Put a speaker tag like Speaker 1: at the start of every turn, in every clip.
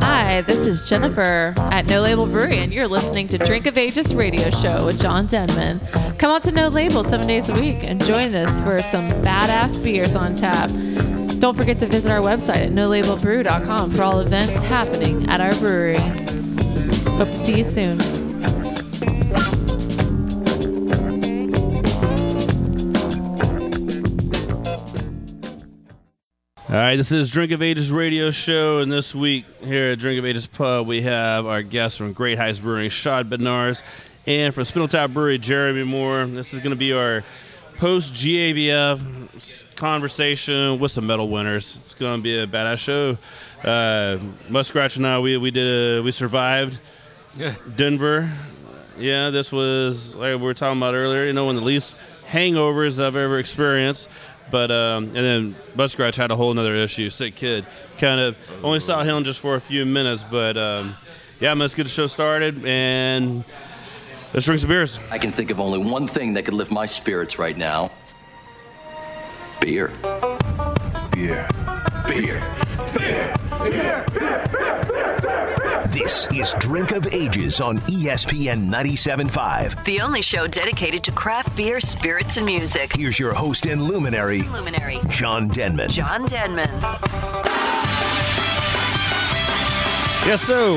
Speaker 1: Hi, this is Jennifer at No Label Brewery, and you're listening to Drink of Ages Radio Show with John Denman. Come out to No Label seven days a week and join us for some badass beers on tap. Don't forget to visit our website at nolabelbrew.com for all events happening at our brewery. Hope to see you soon.
Speaker 2: All right, this is Drink of Ages radio show, and this week here at Drink of Ages Pub, we have our guests from Great Heights Brewing, Shad Bednarz, and from Spindle Tap Brewery, Jeremy Moore. This is going to be our post GABF conversation with some medal winners. It's going to be a badass show. Uh, Muskrat and I, we we did a, we survived Denver. Yeah, this was like we were talking about earlier. You know, one of the least hangovers I've ever experienced. But um, and then Muskrat had a whole other issue. Sick kid. Kind of only saw him just for a few minutes, but um, yeah, let's get the show started and let's drink some beers.
Speaker 3: I can think of only one thing that could lift my spirits right now. Beer.
Speaker 4: Beer. Beer. Beer. Beer. Beer. Beer. Beer. Beer. This is Drink of Ages on ESPN 97.5.
Speaker 5: The only show dedicated to craft beer, spirits, and music.
Speaker 4: Here's your host and luminary,
Speaker 5: Luminary,
Speaker 4: John Denman.
Speaker 5: John Denman.
Speaker 2: Yeah, so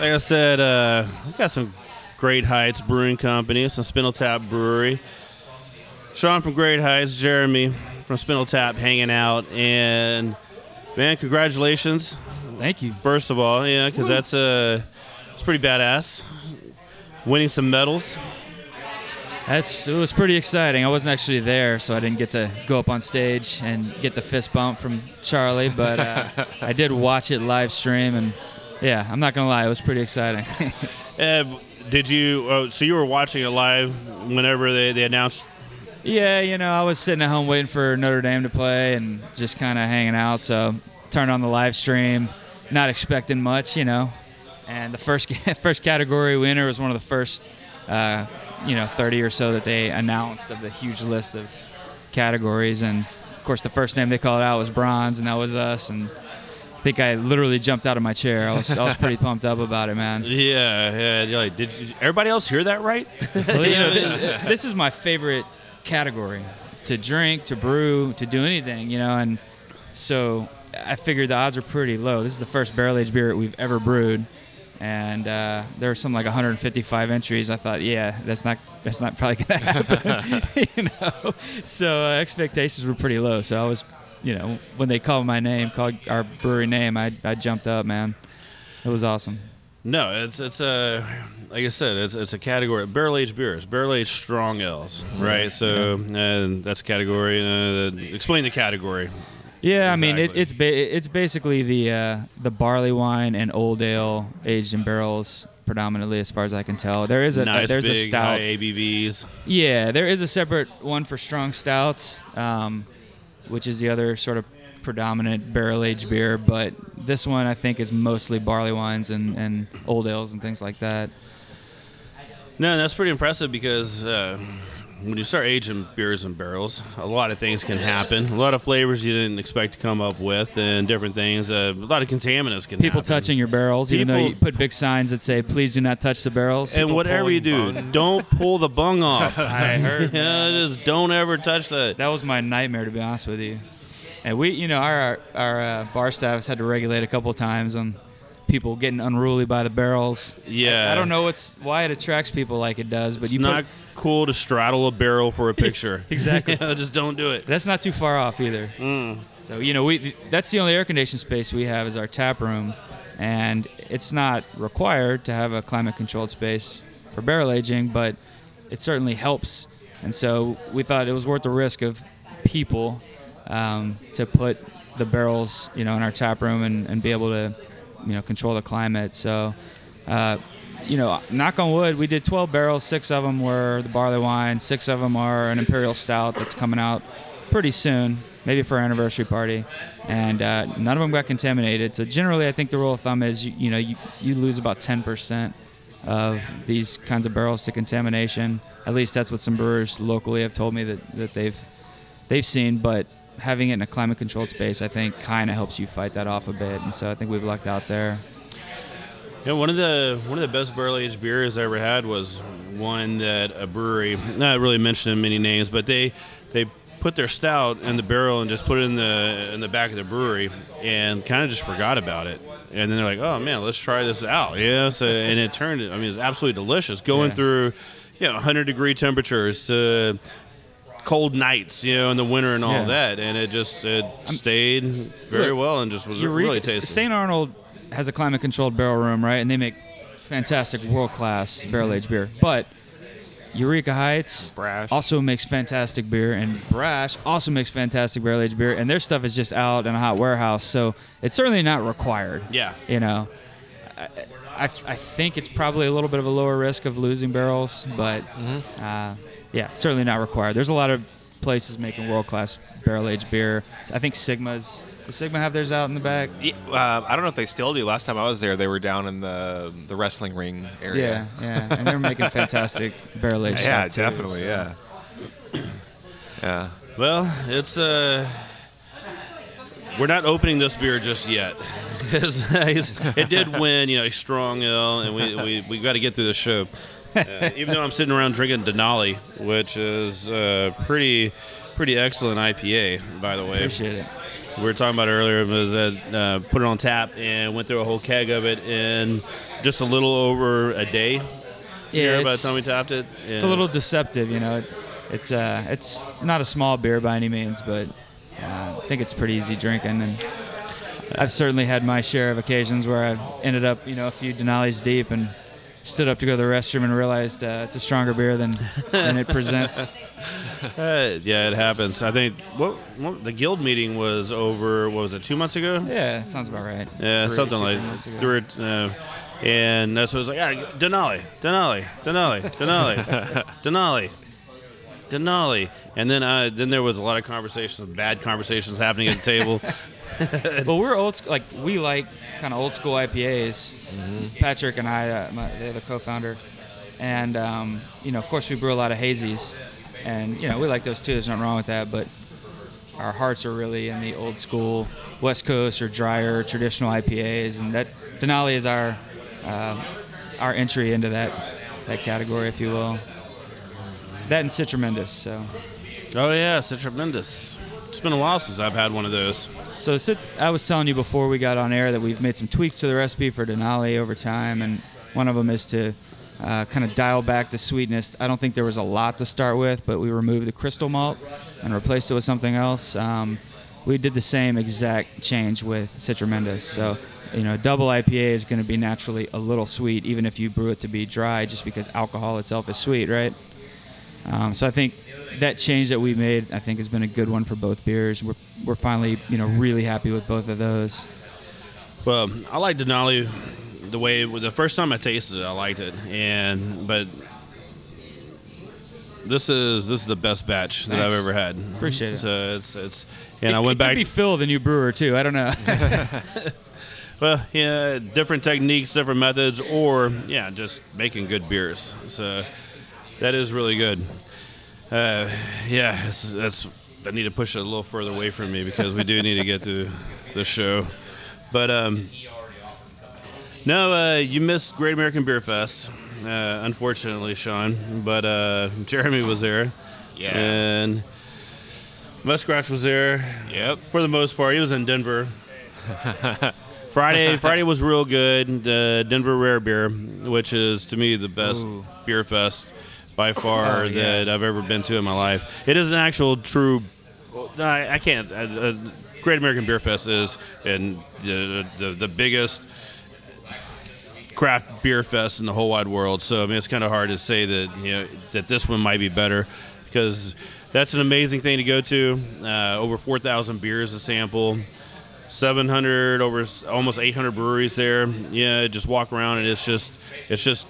Speaker 2: like I said, uh, we got some Great Heights Brewing Company, some Spindle Tap Brewery. Sean from Great Heights, Jeremy from Spindle Tap hanging out, and man, congratulations!
Speaker 6: Thank you.
Speaker 2: First of all, yeah, because that's uh, it's pretty badass. Winning some medals.
Speaker 6: That's it was pretty exciting. I wasn't actually there, so I didn't get to go up on stage and get the fist bump from Charlie, but uh, I did watch it live stream, and yeah, I'm not gonna lie, it was pretty exciting.
Speaker 2: Uh, did you? Uh, so you were watching it live whenever they, they announced?
Speaker 6: yeah, you know, I was sitting at home waiting for Notre Dame to play and just kind of hanging out, so turned on the live stream, not expecting much, you know. And the first first category winner was one of the first, uh, you know, 30 or so that they announced of the huge list of categories. And of course, the first name they called out was bronze, and that was us. And I think I literally jumped out of my chair. I was I was pretty pumped up about it, man.
Speaker 2: Yeah, yeah. You're like, did you, everybody else hear that right?
Speaker 6: Well, you know, this, this is my favorite category to drink, to brew, to do anything, you know, and so I figured the odds are pretty low. This is the first barrel aged beer we've ever brewed, and uh, there were some like 155 entries. I thought, yeah, that's not that's not probably gonna happen, you know. So uh, expectations were pretty low. So I was, you know, when they called my name, called our brewery name, I I jumped up, man. It was awesome.
Speaker 2: No, it's it's a like I said, it's it's a category barrel aged beers, barrel aged strong ales, right? So and that's a category. Uh, explain the category.
Speaker 6: Yeah, I mean it, it's ba- it's basically the uh, the barley wine and old ale aged in barrels predominantly, as far as I can tell. There is a
Speaker 2: nice
Speaker 6: there's
Speaker 2: big
Speaker 6: a stout.
Speaker 2: high ABVs.
Speaker 6: Yeah, there is a separate one for strong stouts, um, which is the other sort of predominant barrel aged beer. But this one I think is mostly barley wines and, and old ales and things like that.
Speaker 2: No, that's pretty impressive because uh, when you start aging beers in barrels, a lot of things can happen. A lot of flavors you didn't expect to come up with, and different things. Uh, a lot of contaminants can
Speaker 6: People
Speaker 2: happen.
Speaker 6: touching your barrels, even though you put big signs that say "Please do not touch the barrels."
Speaker 2: And whatever you do,
Speaker 7: pulling
Speaker 2: don't pull the bung off.
Speaker 6: I heard.
Speaker 2: yeah, just don't ever touch that.
Speaker 6: That was my nightmare, to be honest with you. And we, you know, our our uh, bar staff has had to regulate a couple of times on people getting unruly by the barrels.
Speaker 2: Yeah.
Speaker 6: I, I don't know what's why it attracts people like it does, but
Speaker 2: It's
Speaker 6: you
Speaker 2: not
Speaker 6: put,
Speaker 2: cool to straddle a barrel for a picture.
Speaker 6: Exactly.
Speaker 2: Just don't do it.
Speaker 6: that's not too far off either.
Speaker 2: Mm.
Speaker 6: So you know, we that's the only air conditioned space we have is our tap room, and it's not required to have a climate controlled space for barrel aging, but it certainly helps. And so we thought it was worth the risk of people um, to put the barrels, you know, in our tap room and, and be able to, you know, control the climate. So. Uh, you know, knock on wood, we did 12 barrels. Six of them were the barley wine. Six of them are an imperial stout that's coming out pretty soon, maybe for our anniversary party. And uh, none of them got contaminated. So generally, I think the rule of thumb is, you, you know, you, you lose about 10% of these kinds of barrels to contamination. At least that's what some brewers locally have told me that, that they've they've seen. But having it in a climate controlled space, I think, kind of helps you fight that off a bit. And so I think we've lucked out there.
Speaker 2: Yeah, one of the one of the best barrel aged beers I ever had was one that a brewery, not really mentioning many names, but they they put their stout in the barrel and just put it in the in the back of the brewery and kind of just forgot about it. And then they're like, "Oh man, let's try this out." Yeah, so and it turned. I mean, it's absolutely delicious. Going
Speaker 6: Yeah.
Speaker 2: through, you know, 100 degree temperatures to cold nights, you know, in the winter and all
Speaker 6: Yeah.
Speaker 2: that, and it just it stayed very
Speaker 6: Look,
Speaker 2: well and just was
Speaker 6: Eureka-
Speaker 2: really tasty.
Speaker 6: St. Arnold has a climate controlled barrel room, right? And they make fantastic world class barrel aged beer. But Eureka Heights
Speaker 7: Brash.
Speaker 6: also makes fantastic beer, and Brash also makes fantastic barrel aged beer, and their stuff is just out in a hot warehouse, so it's certainly not required.
Speaker 2: Yeah.
Speaker 6: You know, I, I, I think it's probably a little bit of a lower risk of losing barrels, but
Speaker 2: Mm-hmm.
Speaker 6: uh, yeah, certainly not required. There's a lot of places making world class barrel aged beer. I think Sigma's. Does Sigma have theirs out in the back?
Speaker 7: Yeah, uh, I don't know if they still do. Last time I was there, they were down in the the wrestling ring area.
Speaker 6: yeah, yeah, and they're making fantastic barrel aged.
Speaker 7: Yeah,
Speaker 6: stuff, too,
Speaker 7: definitely.
Speaker 6: so.
Speaker 7: Yeah. Yeah.
Speaker 2: Well, it's uh we're not opening this beer just yet. it did win, you know, a strong ale, and we, we, we got to get through the show. Uh, even though I'm sitting around drinking Denali, which is a pretty pretty excellent IPA, by the way.
Speaker 6: Appreciate it.
Speaker 2: We were talking about earlier. It was uh, uh, put it on tap and went through a whole keg of it in just a little over a day. here by the time we tapped it.
Speaker 6: it's a little deceptive, you know. It, it's uh, it's not a small beer by any means, but uh, I think it's pretty easy drinking, and I've certainly had my share of occasions where I've ended up, you know, a few Denali's deep and stood up to go to the restroom and realized uh, it's a stronger beer than than it presents.
Speaker 2: Uh, yeah, it happens. I think what, what the guild meeting was over. What was it? Two months ago.
Speaker 6: Yeah, sounds about right.
Speaker 2: Yeah,
Speaker 6: Three,
Speaker 2: something like
Speaker 6: three months ago.
Speaker 2: three. Uh, and that's what it was like. Denali, Denali, Denali, Denali, Denali, Denali. And then, uh, then there was a lot of conversations, bad conversations happening at the table.
Speaker 6: but we're old, sc- like we like kind of old school IPAs. Patrick and I, uh, my, the other co-founder, and um, you know, of course, we brew a lot of hazies, and you know, we like those too. There's nothing wrong with that, but our hearts are really in the old school West Coast or drier traditional IPAs, and that Denali is our uh, our entry into that that category, if you will. That and Citremendous. So,
Speaker 2: oh yeah, it's tremendous. It's been a while since I've had one of those.
Speaker 6: so Cit- I was telling you before we got on air that we've made some tweaks to the recipe for Denali over time, and one of them is to uh, kind of dial back the sweetness. I don't think there was a lot to start with, but we removed the crystal malt and replaced it with something else. Um, we did the same exact change with Citremendous. So, you know, double IPA is going to be naturally a little sweet, even if you brew it to be dry, just because alcohol itself is sweet, right? Um, so I think that change that we made, I think, has been a good one for both beers. We're, we're finally, you know, really happy with both of those.
Speaker 2: Well, I like Denali the way the first time I tasted it, I liked it, and but this is this is the best batch that I've ever had.
Speaker 6: Appreciate it.
Speaker 2: So it's it's and I went
Speaker 6: it
Speaker 2: back.
Speaker 6: Could be Phil, the new brewer, too. I don't know.
Speaker 2: Well, yeah, different techniques, different methods, or yeah, just making good beers. So that is really good. Uh, yeah, that's I need to push it a little further away from me because we do need to get to the show. But um, no, uh, you missed Great American Beer Fest, uh, unfortunately, Sean. But uh, Jeremy was there,
Speaker 7: Yeah.
Speaker 2: and Muskrat was there
Speaker 7: Yep.
Speaker 2: for the most part. He was in Denver. Friday, Friday was real good. The Denver Rare Beer, which is to me the best
Speaker 6: Ooh.
Speaker 2: beer fest by far
Speaker 6: Oh, yeah.
Speaker 2: that I've ever been to in my life. It is an actual true. I, I can't. Uh, uh, Great American Beer Fest is and the, the the biggest craft beer fest in the whole wide world. So I mean, it's kind of hard to say that you know that this one might be better because that's an amazing thing to go to. Uh, over four thousand beers to sample. 700 over almost 800 breweries there yeah just walk around and it's just it's just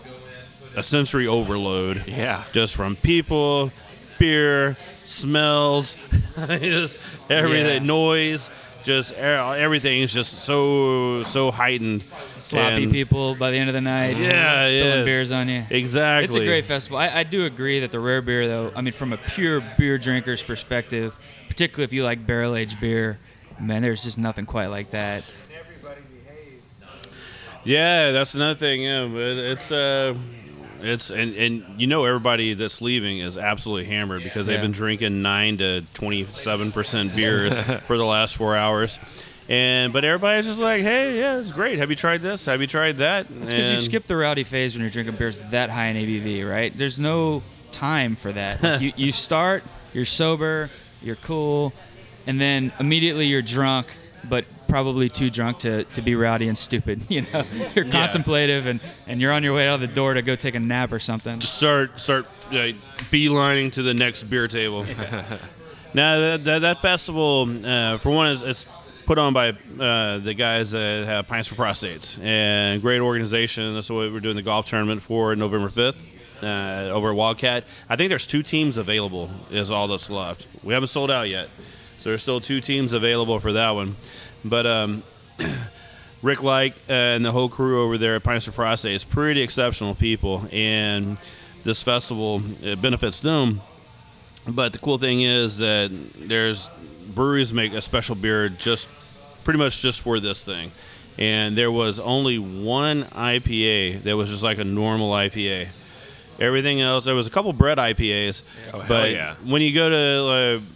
Speaker 2: a sensory overload
Speaker 7: Yeah.
Speaker 2: just from people beer smells just everything
Speaker 6: Yeah.
Speaker 2: noise just everything is just so so heightened.
Speaker 6: Sloppy
Speaker 2: And-
Speaker 6: people by the end of the night.
Speaker 2: Yeah,
Speaker 6: spilling
Speaker 2: yeah.
Speaker 6: beers on you.
Speaker 2: Exactly.
Speaker 6: It's a great festival. I, I do agree that the rare beer, though, I mean, from a pure beer drinker's perspective, particularly if you like barrel aged beer, man, there's just nothing quite like that.
Speaker 2: Yeah, that's another thing. Yeah, but it's uh, it's and and you know everybody that's leaving is absolutely hammered because they've been drinking nine to twenty seven percent beers for the last four hours. And but everybody's just like, hey, yeah, it's great. Have you tried this? Have you tried that?
Speaker 6: It's because you
Speaker 2: And-
Speaker 6: skip the rowdy phase when you're drinking beers that high in ABV, right? There's no time for that. Like, you, you start, you're sober, you're cool, and then immediately you're drunk, but probably too drunk to, to be rowdy and stupid. You know, you're contemplative and, and you're on your way out of the door to go take a nap or something.
Speaker 2: Just start start uh, beelining to the next beer table. now that, that, that festival, uh, for one, is it's put on by uh, the guys that have Pints for Prostates, and great organization. That's what we're doing the golf tournament for November fifth. Uh, over at Wildcat, I think there's two teams available. Is all that's left. We haven't sold out yet, so there's still two teams available for that one. But um, Rick Lyke and the whole crew over there at Pints for Prostates, pretty exceptional people, and this festival it benefits them. But the cool thing is that there's breweries make a special beer just pretty much just for this thing, and there was only one IPA that was just like a normal IPA. Everything else, there was a couple bread IPAs,
Speaker 7: hell
Speaker 2: but
Speaker 7: yeah.
Speaker 2: when you go to uh,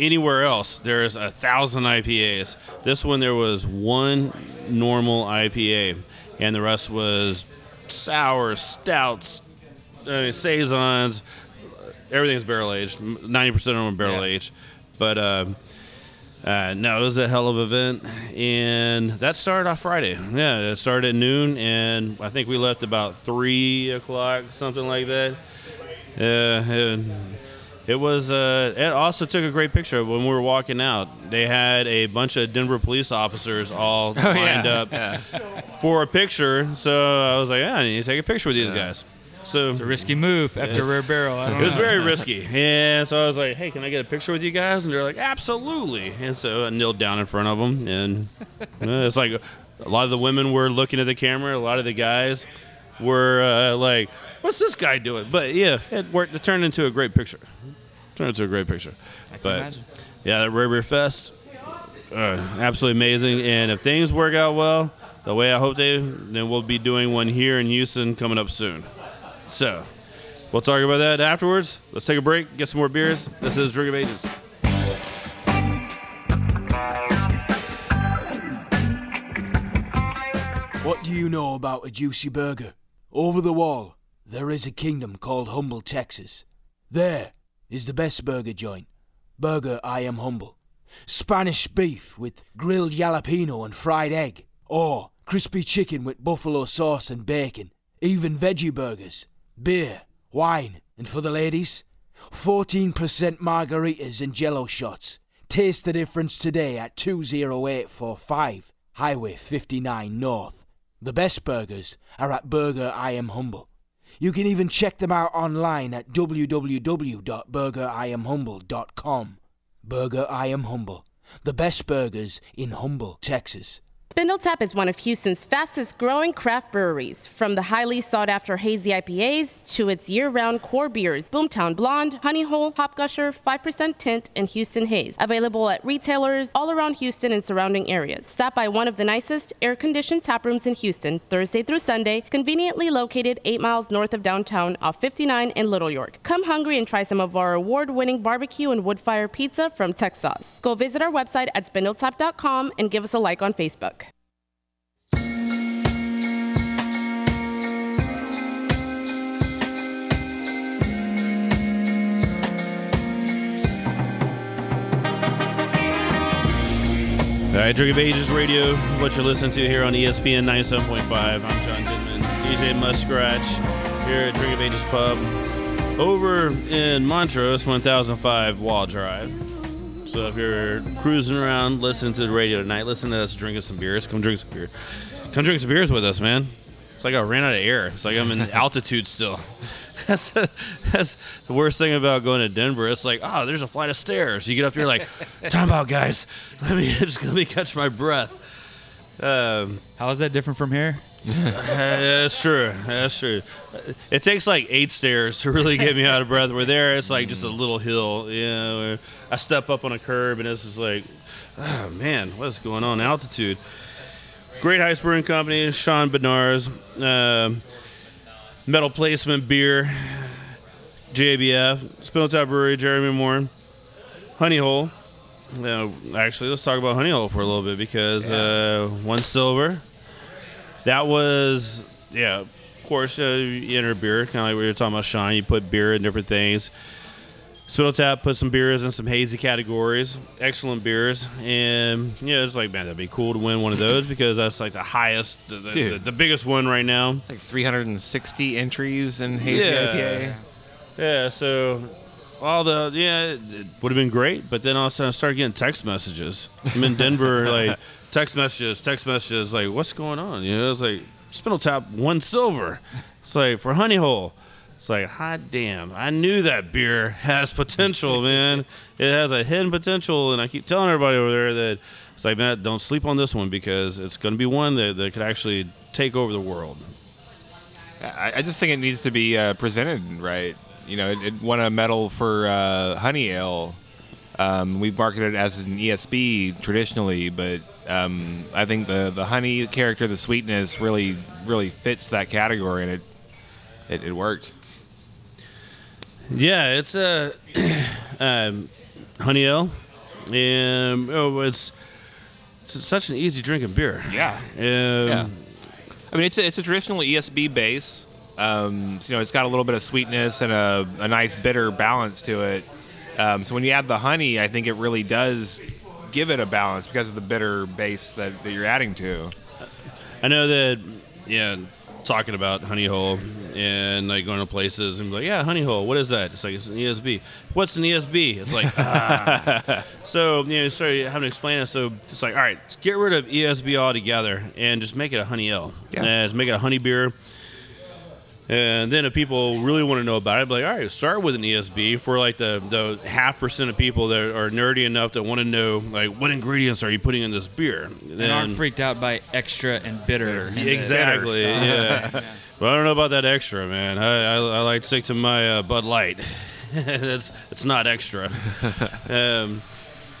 Speaker 2: anywhere else, there's a thousand IPAs. This one there was one normal IPA, and the rest was sour, stouts, uh, saisons. Everything's barrel aged. Ninety percent of them are barrel
Speaker 6: Yeah.
Speaker 2: aged, but. Uh, uh, no, it was a hell of an event, and that started off Friday. Yeah, it started at noon, and I think we left about three o'clock, something like that. Yeah, it, it was. Uh, it also took a great picture when we were walking out. They had a bunch of Denver police officers all lined up for a picture. So I was like, yeah, I need to take a picture with these guys. So
Speaker 6: It's a risky move after Rare Barrel. I don't
Speaker 2: it was very risky. And so I was like, hey, can I get a picture with you guys? And they're like, absolutely. And so I knelt down in front of them. And uh, it's like a lot of the women were looking at the camera. A lot of the guys were uh, like, what's this guy doing? But yeah, it worked. It turned into a great picture. Turned into a great picture. but
Speaker 6: imagine.
Speaker 2: yeah, the Rare Beer Fest, uh, absolutely amazing. And if things work out well, the way I hope they, then we'll be doing one here in Houston coming up soon. So, we'll talk about that afterwards. Let's take a break, get some more beers. This is Drink of Ages.
Speaker 8: What do you know about a juicy burger? Over the wall, there is a kingdom called Humble, Texas. There is the best burger joint. Burger I Am Humble. Spanish beef with grilled jalapeno and fried egg. Or crispy chicken with buffalo sauce and bacon. Even veggie burgers. Beer, wine, and for the ladies, 14% margaritas and jello shots. Taste the difference today at 20845 Highway 59 North. The best burgers are at Burger I Am Humble. You can even check them out online at www.burgeriamhumble.com. Burger I Am Humble. The best burgers in Humble, Texas.
Speaker 9: Spindle Tap is one of Houston's fastest growing craft breweries. From the highly sought after hazy IPAs to its year round core beers Boomtown Blonde, Honey Hole, Hop Gusher, 5% Tint, and Houston Haze. Available at retailers all around Houston and surrounding areas. Stop by one of the nicest air conditioned tap rooms in Houston Thursday through Sunday, conveniently located 8 miles north of downtown off 59 in Little York. Come hungry and try some of our award winning barbecue and wood fire pizza from Texas. Go visit our website at spindletap.com and give us a like on Facebook.
Speaker 2: Right, Drink of Ages Radio, what you're listening to here on ESPN 97.5. I'm John Denman, DJ Muskratch here at Drink of Ages Pub over in Montrose, 1005 Wall Drive. So if you're cruising around listening to the radio tonight, listen to us drinking some beers. Come drink some beer. Come drink some beers with us, man. It's like I ran out of air. It's like I'm in altitude still. That's, that's the worst thing about going to Denver. It's like, oh, there's a flight of stairs. You get up there like, time out, guys. Let me just let me catch my breath. Um,
Speaker 6: How is that different from here?
Speaker 2: that's true. That's true. It takes like eight stairs to really get me out of breath. Where there, it's like just a little hill. You know, I step up on a curb and it's just like, oh man, what's going on? Altitude. Great Heights Brewing Company, Sean Bednarz, um Metal Placement Beer, GABF, Spindletop Brewery, Jeremy Moore, Honey Hole. Uh, actually, let's talk about Honey Hole for a little bit because uh, one silver. That was, yeah, of course, uh, you enter beer, kind of like we were talking about Sean. You put beer in different things. Spindle Tap put some beers in some hazy categories, excellent beers, and yeah, it's like man, that'd be cool to win one of those because that's like the highest, the, the, the, biggest won right now.
Speaker 7: It's like 360 entries in hazy
Speaker 2: Yeah.
Speaker 7: IPA.
Speaker 2: Yeah, so all the yeah, it would have been great, but then all of a sudden I started getting text messages. I'm in Denver, like text messages, text messages, like what's going on? You know, it's like Spindle Tap one silver. It's like for Honey Hole. It's like, hot damn! I knew that beer has potential, man. It has a hidden potential, and I keep telling everybody over there that it's like, man, don't sleep on this one because it's going to be one that, that could actually take over the world.
Speaker 7: I, I just think it needs to be uh, presented right. You know, it, it won a medal for uh, Honey Ale. Um, we've marketed it as an ESB traditionally, but um, I think the the honey character, the sweetness, really really fits that category, and it it, it worked.
Speaker 2: Yeah, it's a um, honey ale, and oh, it's, it's such an easy drinking beer.
Speaker 7: Yeah.
Speaker 2: Um,
Speaker 7: Yeah. I mean, it's a, it's a traditional ESB base. Um, so, you know, it's got a little bit of sweetness and a, a nice bitter balance to it. Um, so when you add the honey, I think it really does give it a balance because of the bitter base that, that you're adding to.
Speaker 2: I know that, yeah, talking about Honey Hole and like going to places and be like, yeah, Honey Hole, what is that? It's like, it's an ESB. What's an ESB? It's like, ah. So, you know, sorry, having to explain it. So it's like, all right, get rid of ESB altogether and just make it a honey ale.
Speaker 7: Yeah.
Speaker 2: And just make it a honey beer. And then if people really want to know about it, be like, all right, start with an ESB for like the, the half percent of people that are nerdy enough that want to know like what ingredients are you putting in this beer.
Speaker 6: And aren't freaked out by extra and bitter. and
Speaker 2: Exactly.
Speaker 6: bitter stuff.
Speaker 2: Yeah. Well, I don't know about that extra, man. I, I, I like to stick to my uh, Bud Light. it's it's not extra. um,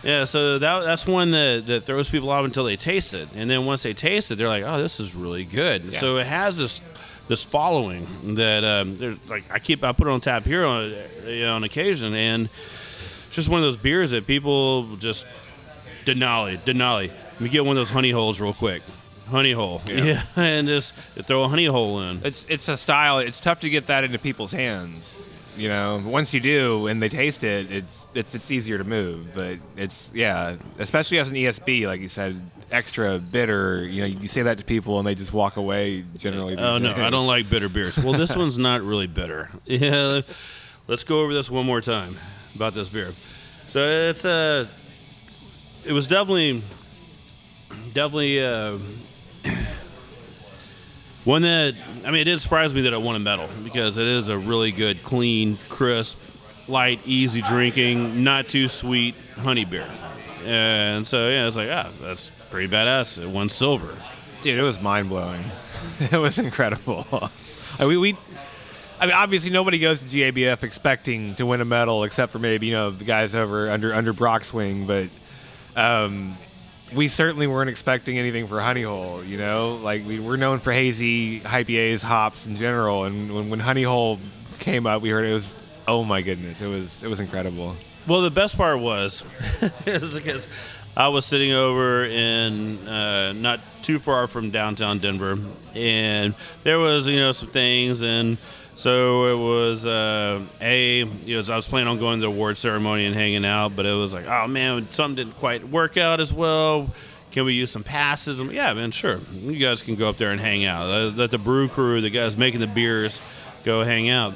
Speaker 2: yeah, so that, that's one that, that throws people off until they taste it, and then once they taste it, they're like, "Oh, this is really good." So it has this this following that um, there's like I keep I put it on tap here on you know, on occasion, and it's just one of those beers that people just Denali, Denali. Let me get one of those honey holes real quick. Honey hole.
Speaker 7: Yeah.
Speaker 2: and just throw a honey hole in.
Speaker 7: It's it's a style. It's tough to get that into people's hands. You know, once you do and they taste it, it's it's it's easier to move. But it's yeah, especially as an ESB, like you said, extra bitter. You know, you say that to people and they just walk away. Generally,
Speaker 2: Oh no,
Speaker 7: days.
Speaker 2: I don't like bitter beers. Well, this one's not really bitter. Yeah, let's go over this one more time about this beer. So it's a, it was definitely, definitely uh, one that I mean, it did surprise me that it won a medal because it is a really good, clean, crisp, light, easy drinking, not too sweet honey beer. And so yeah, it's like ah, that's pretty badass. It won silver.
Speaker 7: Dude, it was mind blowing. it was incredible. I mean, we. I mean, obviously, nobody goes to GABF expecting to win a medal, except for maybe you know the guys over under under Brock's wing. But um, we certainly weren't expecting anything for Honey Hole. You know, like we we're known for hazy IPAs, hops in general, and when, when Honey Hole came up, we heard it was oh my goodness, it was it was incredible.
Speaker 2: Well, the best part was is because I was sitting over in uh, not too far from downtown Denver, and there was you know some things, and so it was uh, a you know I was planning on going to the award ceremony and hanging out, but it was like oh man, something didn't quite work out as well. Can we use some passes? Yeah, man, sure. You guys can go up there and hang out. Let, the brew crew, the guys making the beers, go hang out.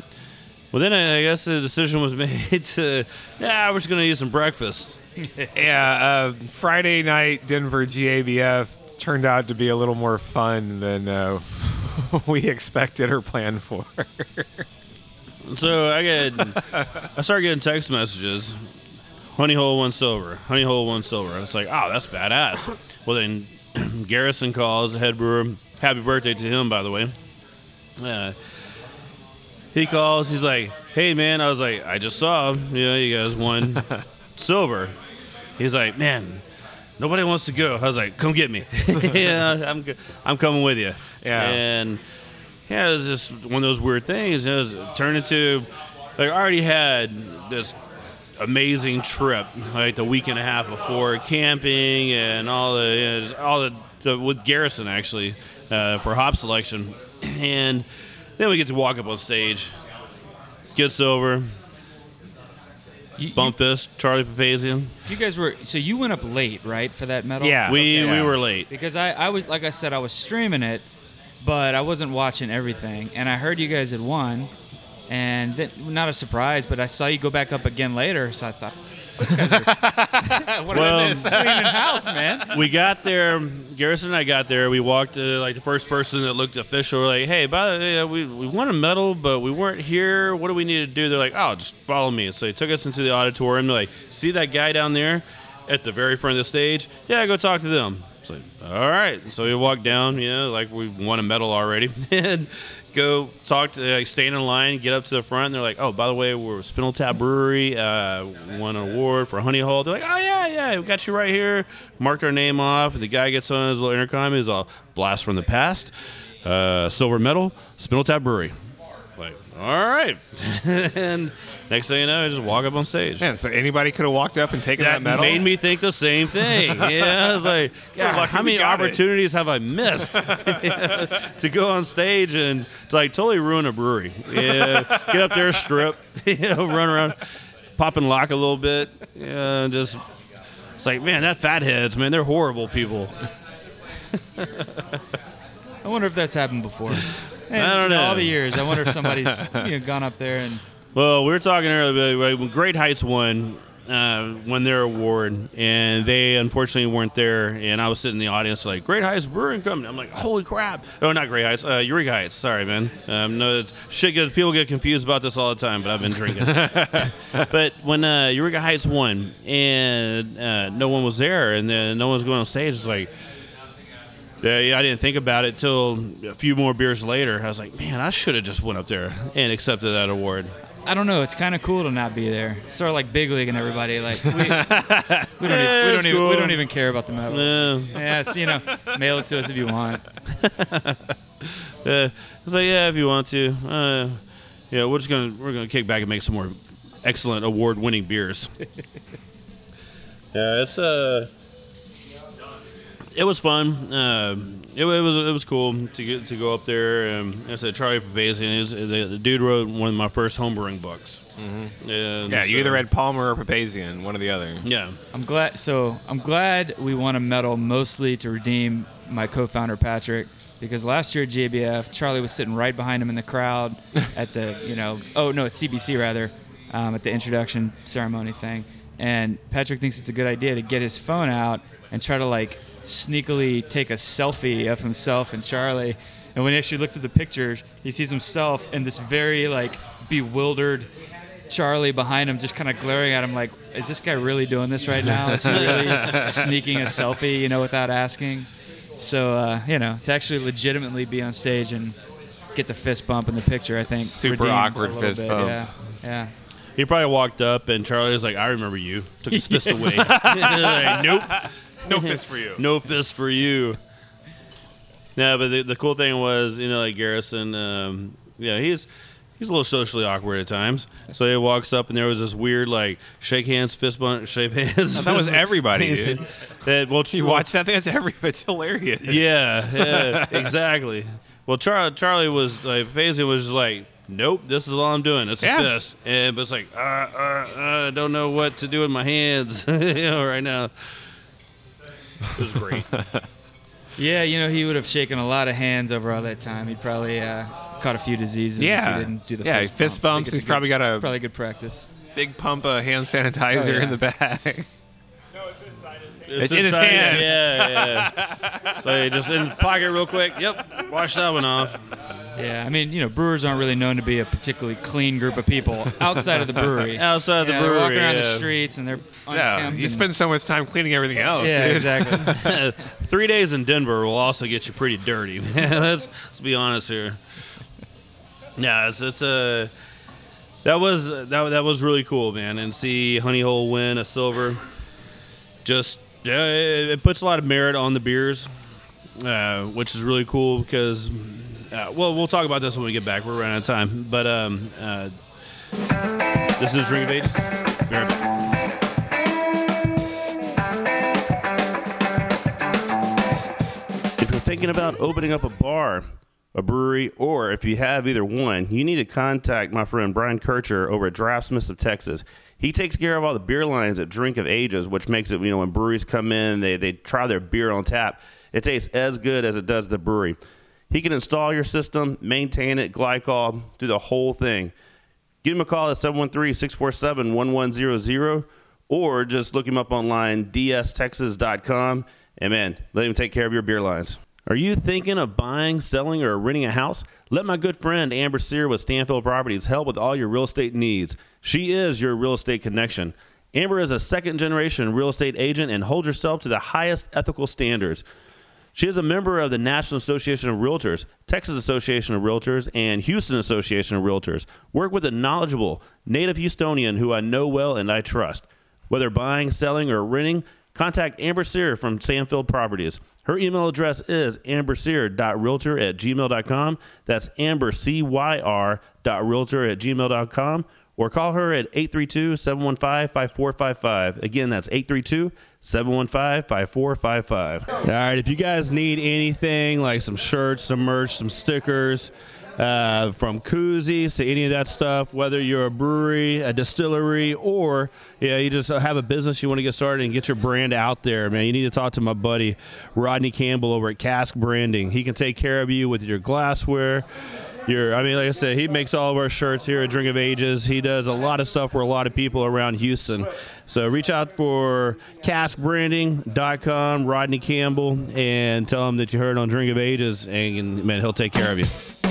Speaker 2: Well, then I I guess the decision was made to, yeah, we're just going to eat some breakfast.
Speaker 7: yeah, uh, Friday night Denver GABF turned out to be a little more fun than uh, we expected or planned for.
Speaker 2: So I get, I start getting text messages. Honey hole won silver. Honey hole won silver. It's like, oh, that's badass. Well then, Garrison calls the head brewer. Happy birthday to him, by the way. Uh, he calls. He's like, hey man. I was like, I just saw. You know, you guys won silver. He's like, man, nobody wants to go. I was like, come get me. yeah, I'm, I'm coming with you.
Speaker 7: Yeah.
Speaker 2: And yeah, it was just one of those weird things. It was it turned into like I already had this amazing trip like the week and a half before camping and all the you know, just all the, the with Garrison actually uh, for hop selection, and then we get to walk up on stage, get silver.
Speaker 6: You, you,
Speaker 2: Bump fist, Charlie Papazian.
Speaker 6: you guys were so you went up late, right, for that medal?
Speaker 7: Yeah.
Speaker 2: We
Speaker 7: okay.
Speaker 2: we were late.
Speaker 6: Because I, I was like I said, I was streaming it, but I wasn't watching everything, and I heard you guys had won, and then, not a surprise, but I saw you go back up again later, so I thought,
Speaker 7: What
Speaker 2: Well,
Speaker 6: cleaning house, man.
Speaker 2: we got there. Garrison and I got there. We walked uh, like the first person that looked official. We're like, hey, by the way, uh, we we won a medal, but we weren't here. What do we need to do? They're like, oh, just follow me. So they took us into the auditorium. They're like, see that guy down there at the very front of the stage? Yeah, go talk to them. It's like, all right. So we walk down. You know, like we won a medal already, and go talk to like stand in line, get up to the front. And they're like, oh, by the way, we're Spindle Tap Brewery. Uh, won an award for Honey Hole. They're like, oh yeah, yeah, we got you right here. Marked our name off. And the guy gets on his little intercom. He's all blast from the past, uh, silver medal, Spindle Tap Brewery. Like, all right. and next thing you know, I just walk up on stage.
Speaker 7: Man, so anybody could have walked up and taken that,
Speaker 2: That
Speaker 7: medal.
Speaker 2: made me think the same thing. Yeah, I was like, God, how many
Speaker 7: got it."
Speaker 2: opportunities have I missed to go on stage and to, like totally ruin a brewery? Yeah, get up there, strip, you know, run around, pop and lock a little bit, yeah, and just it's like, man, that fatheads, man, they're horrible people.
Speaker 6: I wonder if that's happened before. And
Speaker 2: I don't know.
Speaker 6: All the years, I wonder if somebody's you know, gone up there and
Speaker 2: Well, we were talking earlier when Great Heights won, uh, won their award, and they unfortunately weren't there. And I was sitting in the audience like, Great Heights Brewing Company. I'm like, holy crap! Oh, not Great Heights, uh, Eureka Heights. Sorry, man. Um, no, shit. Get, people get confused about this all the time, but I've been drinking. but when uh, Eureka Heights won, and uh, no one was there, and then no one was going on stage, it's like. Yeah, yeah, I didn't think about it till a few more beers later. I was like, man, I should have just went up there and accepted that award.
Speaker 6: I don't know. It's kind of cool to not be there. It's sort of like big league and everybody. Like we, we don't,
Speaker 2: Yeah,
Speaker 6: even, we, don't
Speaker 2: it's
Speaker 6: even we don't even care about the medal.
Speaker 2: Yeah.
Speaker 6: Yeah, it's, you know, mail it to us if you want.
Speaker 2: Yeah, I was like, yeah, if you want to. Uh, yeah, we're just gonna we're gonna kick back and make some more excellent award-winning beers. yeah, it's uh, it was fun. Uh, it, it was it was cool to get to go up there. And I said Charlie Papazian is the, the dude wrote one of my first homebrewing books. Mm-hmm.
Speaker 7: yeah, you either read Palmer or Papazian, one or the other.
Speaker 2: Yeah,
Speaker 6: I'm glad. So I'm glad we won a medal mostly to redeem my co-founder Patrick because last year at GABF, Charlie was sitting right behind him in the crowd at the you know oh no it's CBC rather um, at the introduction ceremony thing, and Patrick thinks it's a good idea to get his phone out and try to like sneakily take a selfie of himself and Charlie. And when he actually looked at the pictures, he sees himself and this very like bewildered Charlie behind him just kind of glaring at him like, is this guy really doing this right now? Is he really sneaking a selfie, you know, without asking? So, uh, you know, to actually legitimately be on stage and get the fist bump in the picture, I think.
Speaker 7: Super awkward fist
Speaker 6: bit.
Speaker 7: bump.
Speaker 6: Yeah, yeah.
Speaker 2: he probably walked up and Charlie was like, "I remember you." Took his fist away. Like, nope.
Speaker 7: No fist for you.
Speaker 2: no fist for you. No, but the, the cool thing was, you know, like Garrison, um, yeah, he's he's a little socially awkward at times. So he walks up and there was this weird like shake hands, fist bump, shake hands.
Speaker 7: That was everybody, dude.
Speaker 2: that, well,
Speaker 7: You watch that thing? It's every. It's hilarious.
Speaker 2: Yeah, yeah, exactly. Well, Char- Charlie was like, Faison was just like, nope, this is all I'm doing. It's
Speaker 7: Yeah.
Speaker 2: fist. And but it's like, uh, uh, uh, I don't know what to do with my hands, you know, right now. It was great.
Speaker 6: Yeah, you know, he would have shaken a lot of hands over all that time. He'd probably uh, caught a few diseases
Speaker 7: Yeah.
Speaker 6: if he didn't do the
Speaker 7: Yeah,
Speaker 6: fist,
Speaker 7: fist
Speaker 6: bump. I
Speaker 7: bumps. He's probably got a-
Speaker 6: probably good practice.
Speaker 7: Big pump of hand sanitizer
Speaker 6: Oh, yeah.
Speaker 7: in the bag.
Speaker 2: No, it's,
Speaker 7: inside his
Speaker 2: hand.
Speaker 7: It's, it's in his hand.
Speaker 2: Yeah, yeah. so you just in the pocket real quick. Yep, wash that one off.
Speaker 6: Yeah, I mean, you know, brewers aren't really known to be a particularly clean group of people outside of the brewery.
Speaker 2: Outside of the
Speaker 6: You know, they're walking
Speaker 2: brewery,
Speaker 6: around the streets and they're
Speaker 7: Yeah, you
Speaker 6: and-
Speaker 7: spend so much time cleaning everything else.
Speaker 6: Yeah,
Speaker 7: dude.
Speaker 6: exactly.
Speaker 2: Three days in Denver will also get you pretty dirty. man. let's let's be honest here. Yeah, it's it's a that was that that was really cool, man, and see Honey Hole win a silver. Just yeah, it, it puts a lot of merit on the beers, uh, which is really cool because. Uh, well, we'll talk about this when we get back. We're running out of time, but um, uh, this is Drink of Ages. If you're thinking about opening up a bar, a brewery, or if you have either one, you need to contact my friend Brian Kircher over at Draftsmiths of Texas. He takes care of all the beer lines at Drink of Ages, which makes it, you know, when breweries come in, they, they try their beer on tap. It tastes as good as it does the brewery. He can install your system, maintain it, glycol, do the whole thing. Give him a call at 713 647 1100 or just look him up online, dstexas.com. And man, let him take care of your beer lines. Are you thinking of buying, selling, or renting a house? Let my good friend Amber Cyr with Stanfield Properties help with all your real estate needs. She is your real estate connection. Amber is a second generation real estate agent and holds herself to the highest ethical standards. She is a member of the National Association of Realtors, Texas Association of Realtors, and Houston Association of Realtors. Work with a knowledgeable native Houstonian who I know well and I trust. Whether buying, selling, or renting, contact Amber Cyr from Sandfield Properties. Her email address is ambercyr.realtor at gmail.com. That's amber, C-Y-R, dot realtor at gmail.com. Or call her at 832-715-5455. Again, that's 832-715-5455. All right, if you guys need anything like some shirts, some merch, some stickers, uh, from koozies to any of that stuff, whether you're a brewery, a distillery, or yeah, you just have a business you want to get started and get your brand out there, man, you need to talk to my buddy Rodney Campbell over at Cask Branding. He can take care of you with your glassware. Your, I mean, like I said, he makes all of our shirts here at Drink of Ages. He does a lot of stuff for a lot of people around Houston. So reach out for caskbranding.com, Rodney Campbell, and tell him that you heard on Drink of Ages, and man, he'll take care of you.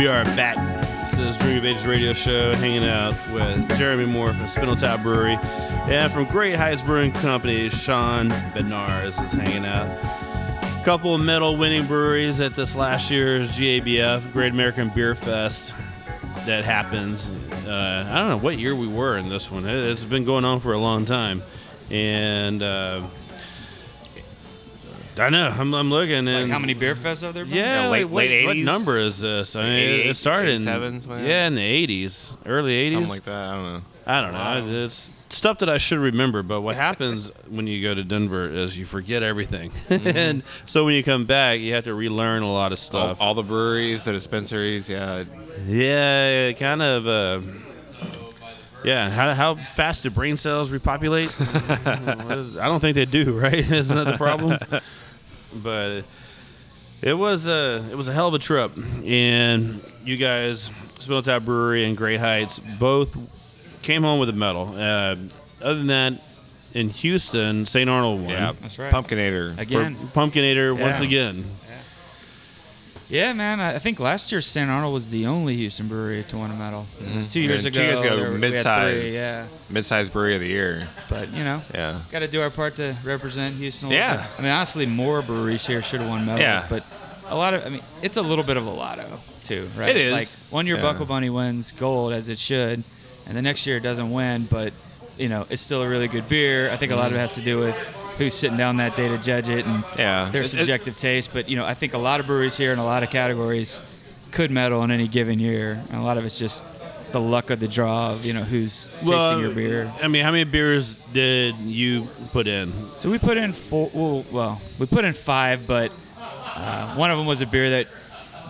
Speaker 2: We are back. This is Drink of Ages Radio Show, hanging out with Jeremy Moore from Spindle Tap Brewery, and from Great Heights Brewing Company, Sean Bednarz is hanging out. A couple of medal winning breweries at this last year's GABF, Great American Beer Fest, that happens. Uh, I don't know what year we were in this one. It- It's been going on for a long time, and uh, I know I'm, I'm looking and
Speaker 6: Like how many beer fests have there been?
Speaker 2: yeah,
Speaker 7: Yeah, late-
Speaker 2: like, what,
Speaker 7: late
Speaker 2: what
Speaker 7: 80s?
Speaker 2: number is this? I mean, it-
Speaker 7: 88,
Speaker 2: it started in
Speaker 7: 87, something
Speaker 2: yeah, in the 80s, early 80s.
Speaker 7: Something like that. I don't know.
Speaker 2: I don't know. It's stuff that I should remember. But what happens when you go to Denver is you forget everything, and so when you come back, you have to relearn a lot of
Speaker 7: All,
Speaker 2: stuff.
Speaker 7: all the breweries, the dispensaries, yeah.
Speaker 2: yeah, it kind of. Uh, yeah, how, how fast do brain cells repopulate? I don't think they do. Right? Isn't that the problem? But it was a it was a hell of a trip, and you guys, Spindle Tap Brewery and Great Heights, both came home with a medal. Uh, other than that, in Houston, St. Arnold won.
Speaker 7: Yeah,
Speaker 6: That's right.
Speaker 7: Pumpkinator.
Speaker 2: For
Speaker 6: Again.
Speaker 2: Pumpkinator once
Speaker 6: Yeah.
Speaker 2: again.
Speaker 6: Yeah, man. I think last year Saint Arnold was the only Houston brewery to win a medal. Mm-hmm. Two years ago,
Speaker 7: Two years ago,
Speaker 6: were-
Speaker 7: mid-size,
Speaker 6: three, Yeah,
Speaker 7: mid-size brewery of the year.
Speaker 6: but you know,
Speaker 7: Yeah.
Speaker 6: got to do our part to represent Houston. A little
Speaker 7: Yeah.
Speaker 6: bit. I mean, honestly, more breweries here should have won medals,
Speaker 7: Yeah.
Speaker 6: but a lot of. I mean, it's a little bit of a lotto too, right?
Speaker 7: It is.
Speaker 6: Like one year
Speaker 7: Yeah.
Speaker 6: Buckle Bunny wins gold as it should, and the next year it doesn't win, but you know, it's still a really good beer. I think a lot of it has to do with who's sitting down that day to judge it and
Speaker 7: Yeah.
Speaker 6: their
Speaker 7: It- it-
Speaker 6: subjective taste. But you know, I think a lot of breweries here in a lot of categories could medal in any given year, and a lot of it's just the luck of the draw of you know who's tasting your beer.
Speaker 2: I mean, how many beers did you put in?
Speaker 6: So we put in four. Well, well we put in five, but uh, one of them was a beer that,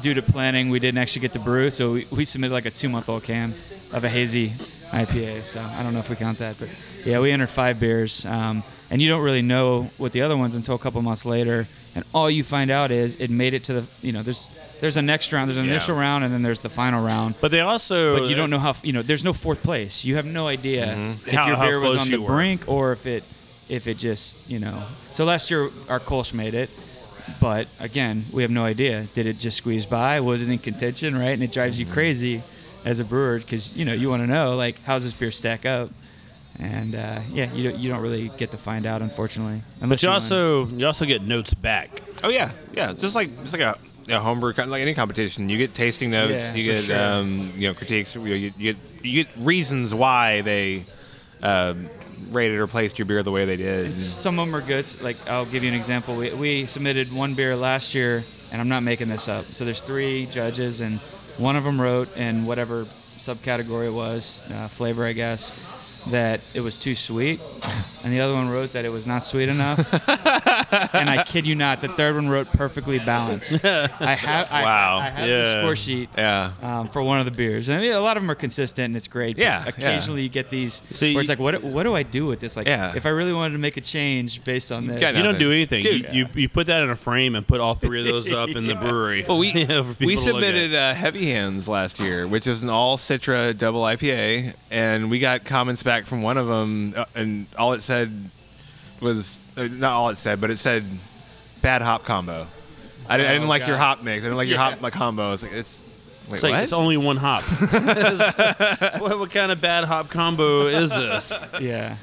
Speaker 6: due to planning, we didn't actually get to brew. So we, we submitted like a two-month-old can of a hazy IPA. So I don't know if we count that, but yeah, we entered five beers, um, and you don't really know what the other ones until a couple months later. And all you find out is it made it to the. You know, there's there's a next round, there's an
Speaker 7: Yeah.
Speaker 6: initial round, and then there's the final round.
Speaker 2: But they also.
Speaker 6: But you don't know how you know. There's no fourth place. You have no idea if
Speaker 2: Mm-hmm. How-
Speaker 6: your beer was on the brink or if it if it just you know. So last year our Kolsch made it. but again, we have no idea. Did it just squeeze by? Was it in contention? Right, and it drives you crazy as a brewer because you know you want to know like how's this beer stack up. And uh, yeah, you don't, you don't really get to find out, unfortunately.
Speaker 2: But
Speaker 6: Unless
Speaker 2: you
Speaker 6: win.
Speaker 2: also you also get notes back.
Speaker 7: Oh yeah, yeah. Just like just like a, a homebrew, co- like any competition, you get tasting notes,
Speaker 6: Yeah,
Speaker 7: you get
Speaker 6: sure.
Speaker 7: um, you know critiques, you, you, you get you get reasons why they um, rated or placed your beer the way they did.
Speaker 6: And some of them are good. Like I'll give you an example. We, we submitted one beer last year, and I'm not making this up. So there's three judges, and one of them wrote in whatever subcategory it was, uh, flavor, I guess, that it was too sweet, and the other one wrote that it was not sweet enough. and I kid you not, the third one wrote perfectly balanced. I have I,
Speaker 2: Wow.
Speaker 6: I have
Speaker 2: Yeah.
Speaker 6: the score sheet
Speaker 7: yeah.
Speaker 6: um, for one of the beers. And I mean, a lot of them are consistent and it's great. but
Speaker 7: Yeah, yeah.
Speaker 6: Occasionally you get these
Speaker 2: See,
Speaker 6: where it's like, what, what do I do with this? Like,
Speaker 7: Yeah.
Speaker 6: if I really wanted to make a change based on this,
Speaker 7: Yeah,
Speaker 2: You don't do anything.
Speaker 7: Dude.
Speaker 2: you, you you put that in a frame and put all three of those up in the brewery.
Speaker 7: Well, we we
Speaker 2: people to look
Speaker 7: submitted uh, Heavy Hands last year, which is an all Citra double IPA, and we got comments back from one of them, uh, and all it said was uh, not all it said, but it said bad hop combo. I, didn't- I didn't
Speaker 6: Oh,
Speaker 7: like your
Speaker 6: God.
Speaker 7: hop mix. I didn't like your
Speaker 6: Yeah.
Speaker 7: hop like combo. It's like it's. Wait,
Speaker 2: It's like
Speaker 7: what?
Speaker 2: it's only one hop. what, what kind of bad hop combo is this?
Speaker 6: yeah,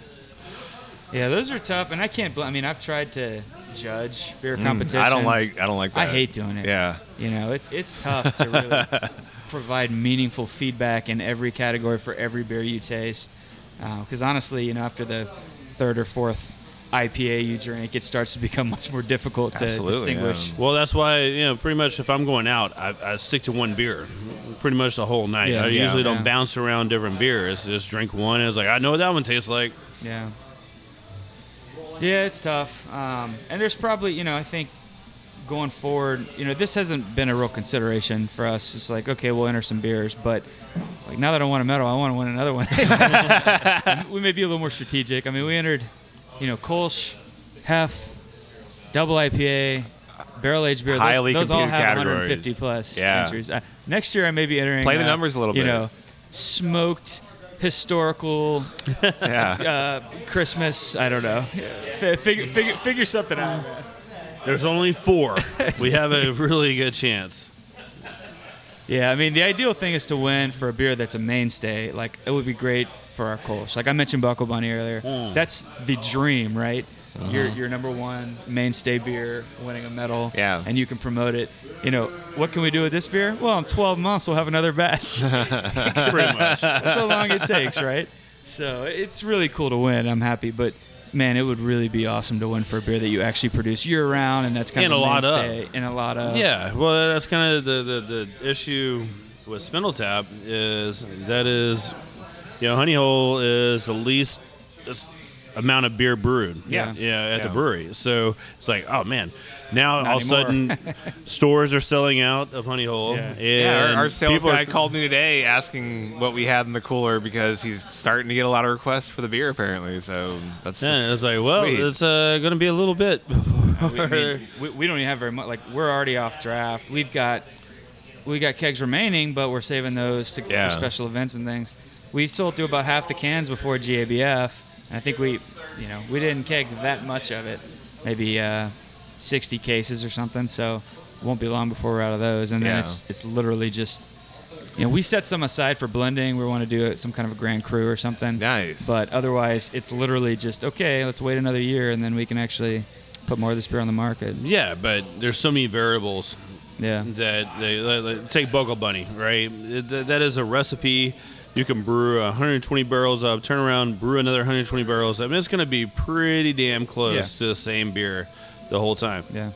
Speaker 6: yeah, those are tough. And I can't. Bl- I mean, I've tried to judge beer
Speaker 7: Mm,
Speaker 6: competitions.
Speaker 7: I don't like. I don't like that.
Speaker 6: I hate doing it.
Speaker 7: Yeah.
Speaker 6: You know, it's it's tough to really provide meaningful feedback in every category for every beer you taste. Because honestly, you know, after the third or fourth IPA you drink, it starts to become much more difficult to
Speaker 7: Absolutely,
Speaker 6: distinguish.
Speaker 7: yeah.
Speaker 2: Well, that's why you know pretty much if I'm going out, I, I stick to one beer, pretty much the whole night.
Speaker 6: Yeah.
Speaker 2: I
Speaker 6: Yeah,
Speaker 2: usually don't
Speaker 6: yeah.
Speaker 2: bounce around different beers. Just drink one. And it's like I know what that one tastes like.
Speaker 6: Yeah. Yeah, it's tough. Um, and there's probably, you know, I think going forward, you know, this hasn't been a real consideration for us. It's like, okay, we'll enter some beers, but like now that I want a medal, I want to win another one. we may be a little more strategic. I mean, we entered, you know, Kolsch, Hef, Double IPA, barrel aged beer. Those-
Speaker 7: Highly
Speaker 6: those, all have
Speaker 7: categories.
Speaker 6: 150 plus
Speaker 7: Yeah.
Speaker 6: entries. Uh, next year, I may be entering.
Speaker 7: Play the
Speaker 6: uh,
Speaker 7: numbers a little
Speaker 6: you
Speaker 7: bit.
Speaker 6: know, smoked historical
Speaker 7: Yeah.
Speaker 6: uh, Christmas. I don't know. F- figure, figure, figure something out.
Speaker 2: There's only four. we have a really good chance.
Speaker 6: Yeah, I mean, the ideal thing is to win for a beer that's a mainstay. Like, it would be great for our Kolsch. Like I mentioned Buckle Bunny earlier.
Speaker 2: Mm.
Speaker 6: That's the dream, right?
Speaker 7: Uh-huh.
Speaker 6: Your, your number one mainstay beer, winning a medal.
Speaker 7: Yeah.
Speaker 6: And you can promote it. You know, what can we do with this beer? Well, in 12 months, we'll have another batch.
Speaker 2: Pretty much.
Speaker 6: That's how long it takes, right? So it's really cool to win. I'm happy, but man, it would really be awesome to win for a beer that you actually produce year round, and that's kind
Speaker 2: And
Speaker 6: of
Speaker 2: a lot of.
Speaker 6: and a lot of.
Speaker 2: Yeah, well, that's kind of the, the, the issue with Spindle Tap is that is, you know, Honey Hole is the least s- amount of beer brewed.
Speaker 7: Yeah.
Speaker 2: yeah, at the brewery. So it's like, oh man, now
Speaker 6: Not
Speaker 2: all of a sudden, stores are selling out of Honey Hole.
Speaker 6: Yeah.
Speaker 2: And
Speaker 7: Yeah, our, our sales guy
Speaker 2: are-
Speaker 7: called me today asking what we had in the cooler because he's starting to get a lot of requests for the beer apparently. So that's
Speaker 2: Yeah, it's like, well,
Speaker 7: sweet.
Speaker 2: it's uh, going to be a little bit.
Speaker 6: we, I mean, we, we don't even have very much. Like we're already off draft. We've got we got kegs remaining, but we're saving those to,
Speaker 7: Yeah.
Speaker 6: for special events and things. We sold through about half the cans before GABF, and I think we, you know, we didn't keg that much of it, maybe uh, 60 cases or something. So it won't be long before we're out of those. And then
Speaker 7: Yeah.
Speaker 6: it's it's literally just. You know, we set some aside for blending. We want to do it some kind of a grand cru or something.
Speaker 7: Nice.
Speaker 6: But otherwise, it's literally just okay. Let's wait another year, and then we can actually put more of this beer on the market.
Speaker 2: yeah, but there's so many variables
Speaker 6: Yeah.
Speaker 2: that they take Buckle Bunny, right? It- th- that is a recipe. You can brew 120 barrels up, turn around, brew another 120 barrels. I mean, it's going to be pretty damn close
Speaker 6: Yeah.
Speaker 2: to the same beer the whole time.
Speaker 6: Yeah.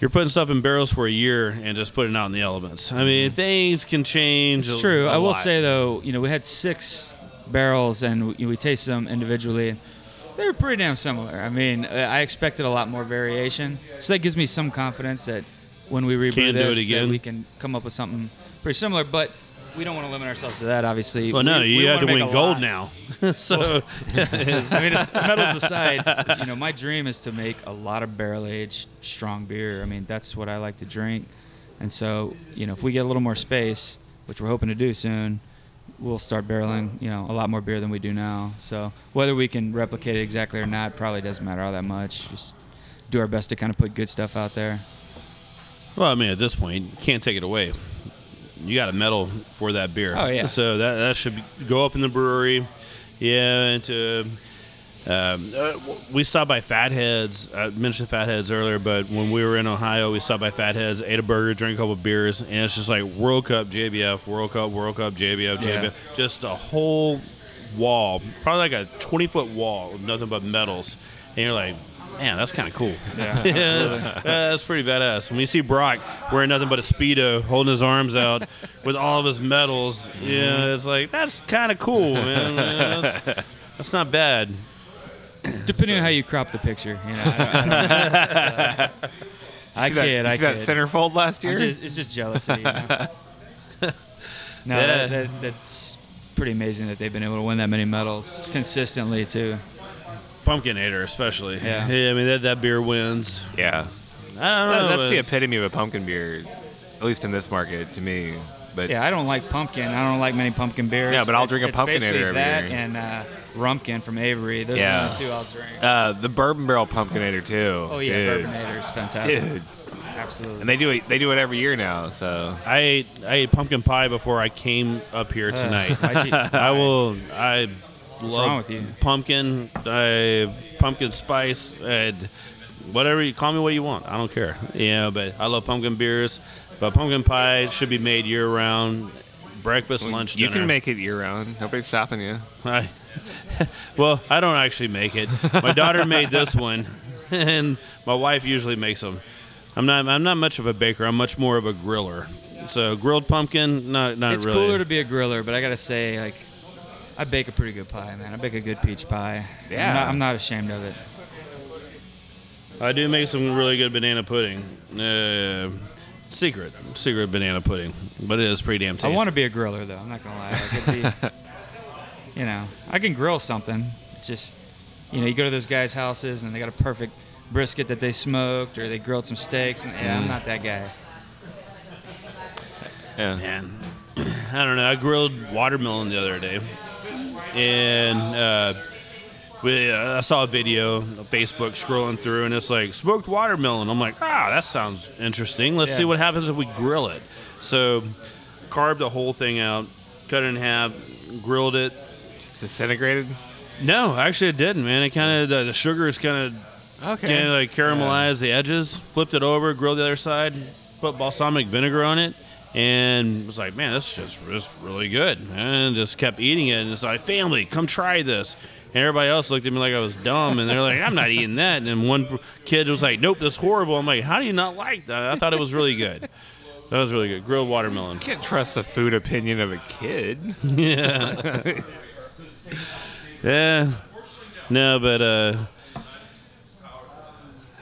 Speaker 2: You're putting stuff in barrels for a year and just putting it out in the elements. I mean, things can change.
Speaker 6: Mm-hmm. It's
Speaker 2: a-
Speaker 6: true.
Speaker 2: I
Speaker 6: I will say though, you know, we had six barrels and we, we tasted them individually. They were pretty damn similar. I mean, I expected a lot more variation, so that gives me some confidence that when we rebrew
Speaker 2: Can do it
Speaker 6: this, that we can come up with something pretty similar. But we don't want to limit ourselves to that, obviously.
Speaker 2: Well, no,
Speaker 6: We-
Speaker 2: you
Speaker 6: we
Speaker 2: have to win gold
Speaker 6: lot.
Speaker 2: now. so,
Speaker 6: I mean, it's, medals aside, you know, my dream is to make a lot of barrel aged strong beer. I mean, that's what I like to drink. And so, you know, if we get a little more space, which we're hoping to do soon, we'll start barreling, you know, a lot more beer than we do now. So whether we can replicate it exactly or not probably doesn't matter all that much. Just do our best to kind of put good stuff out there.
Speaker 2: Well, I mean, at this point, you can't take it away. You got a medal for that beer.
Speaker 6: Oh, yeah.
Speaker 2: So that that should be, go up in the brewery. Yeah, and to, um, uh, we stopped by Fatheads. I mentioned Fatheads earlier, but when we were in Ohio, we stopped by Fatheads, ate a burger, drank a couple beers, and it's just like World Cup, JBF, World Cup, World Cup, JBF, JBF.
Speaker 6: Yeah.
Speaker 2: Just a whole wall, probably like a 20 foot wall of nothing but medals. And you're like, man, that's kind of cool.
Speaker 6: Yeah,
Speaker 2: Yeah, that's pretty badass. When you see Brock wearing nothing but a speedo, holding his arms out with all of his medals, yeah, mm-hmm. it's like that's kind of cool, man. Yeah, That's, that's not bad.
Speaker 6: Depending on how you crop the picture, you know. I, don't- I, don't- I
Speaker 7: See that-
Speaker 6: kid, I
Speaker 7: see that centerfold last year?
Speaker 6: just- it's just jealousy. You know? no,
Speaker 2: Yeah.
Speaker 6: that, that, that's pretty amazing that they've been able to win that many medals consistently too.
Speaker 2: Pumpkinator, especially.
Speaker 6: Yeah.
Speaker 2: yeah I mean that that beer wins.
Speaker 7: Yeah.
Speaker 2: I don't know.
Speaker 7: That's the epitome of a pumpkin beer, at least in this market to me. But
Speaker 6: Yeah, I don't like pumpkin. I don't like many pumpkin beers.
Speaker 7: Yeah, but I'll
Speaker 6: It's-
Speaker 7: drink a
Speaker 6: it's
Speaker 7: Pumpkinator
Speaker 6: basically
Speaker 7: every
Speaker 6: that
Speaker 7: year.
Speaker 6: and uh, Rumpkin from Avery. Those
Speaker 7: Yeah.
Speaker 6: are the two I'll drink.
Speaker 7: uh, the bourbon barrel pumpkinator too.
Speaker 6: Oh yeah,
Speaker 7: dude.
Speaker 6: Bourbonnator is fantastic.
Speaker 7: Dude.
Speaker 6: Absolutely.
Speaker 7: And they do it. They do it every year now. So
Speaker 2: I ate I ate pumpkin pie before I came up here tonight.
Speaker 6: why'd you-
Speaker 2: I will. I love
Speaker 6: wrong with you?
Speaker 2: pumpkin. I pumpkin spice and whatever you call me what you want. I don't care. Yeah, but I love pumpkin beers. But pumpkin pie should be made year round. Breakfast, lunch, dinner.
Speaker 7: you
Speaker 2: dinner.
Speaker 7: can make it year round. Nobody's stopping you.
Speaker 2: I, well, I don't actually make it. My daughter made this one, and my wife usually makes them. I'm not. I'm not much of a baker. I'm much more of a griller. So grilled pumpkin, not not
Speaker 6: it's
Speaker 2: really.
Speaker 6: It's cooler to be a griller, but I gotta say, like, I bake a pretty good pie, man. I bake a good peach pie.
Speaker 7: Yeah.
Speaker 6: I'm not, I'm not ashamed of it.
Speaker 2: I do make some really good banana pudding. Uh, secret, secret banana pudding, but it is pretty damn tasty.
Speaker 6: I want to be a griller though. I'm not gonna lie. Like, be, you know, I can grill something. It's just, you know, you go to those guys' houses and they got a perfect brisket that they smoked or they grilled some steaks, and yeah, I'm not that guy.
Speaker 7: Yeah.
Speaker 2: Man, I don't know. I grilled watermelon the other day, and uh, we, uh, I saw a video on Facebook scrolling through, and it's like smoked watermelon. I'm like, ah, that sounds interesting. Let's
Speaker 6: Yeah.
Speaker 2: see what happens if we grill it. So, carved the whole thing out, cut it in half, grilled it.
Speaker 7: Disintegrated.
Speaker 2: No, actually, it didn't, man. It kind of the, the sugar is kind of
Speaker 7: Okay.
Speaker 2: kind of like caramelized the edges, flipped it over, grilled the other side, put balsamic vinegar on it, and was like, man, this is just, just really good. And just kept eating it. And it's like, family, come try this. And everybody else looked at me like I was dumb, and they're like, I'm not eating that. And one kid was like, nope, that's horrible. I'm like, how do you not like that? I thought it was really good. That was really good. Grilled watermelon.
Speaker 7: Can't trust the food opinion of a kid.
Speaker 2: Yeah. yeah. No, but uh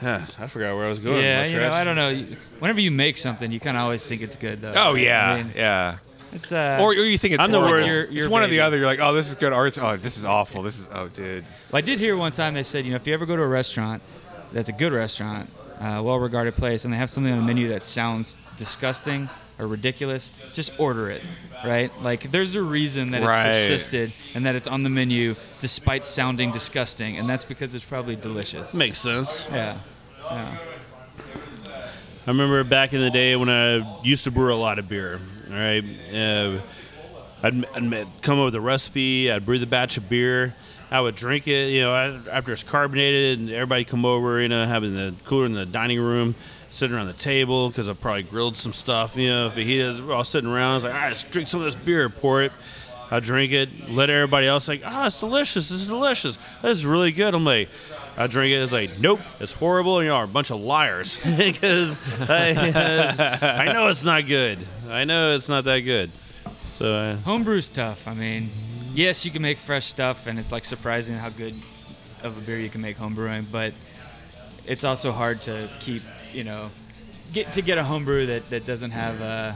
Speaker 2: ah, I forgot where I was going.
Speaker 6: yeah, you know. I don't know. You- Whenever you make something, you kind of always think it's good though.
Speaker 7: Oh
Speaker 6: right?
Speaker 7: yeah,
Speaker 6: I mean,
Speaker 7: yeah.
Speaker 6: it's uh,
Speaker 7: Or, or you think it's
Speaker 2: I'm the
Speaker 7: horrible.
Speaker 2: worst.
Speaker 6: Your-
Speaker 7: it's
Speaker 6: your
Speaker 7: one or the
Speaker 6: baby.
Speaker 7: other. You're like, oh, this is good, or it's oh, this is awful. This is oh, dude.
Speaker 6: Well, I did hear one time they said, you know, if you ever go to a restaurant that's a good restaurant, uh, well-regarded place, and they have something on the menu that sounds disgusting or ridiculous, just order it, right? Like, there's a reason that
Speaker 7: Right.
Speaker 6: it's persisted and that it's on the menu despite sounding disgusting, and that's because it's probably delicious.
Speaker 2: Makes sense.
Speaker 6: Yeah. Yeah.
Speaker 2: I remember back in the day when I used to brew a lot of beer. All right, uh, I'd, I'd come up with a recipe. I'd brew the batch of beer. I would drink it. You know, I- after it's carbonated, and everybody come over. You know, having the cooler in the dining room, sitting around the table because I probably grilled some stuff. You know, fajitas. We're all sitting around. I was like, all right, let's drink some of this beer. Pour it. I drink it. Let everybody else like, oh, it's delicious. This is delicious. This is really good. I'm like, I drink it. It's like, nope, it's horrible. Y'all are a bunch of liars because I, I know it's not good. I know it's not that good. So uh,
Speaker 6: Homebrew's tough. I mean, yes, you can make fresh stuff, and it's like surprising how good of a beer you can make homebrewing, but it's also hard to keep, you know, get to get a homebrew that, that doesn't have uh,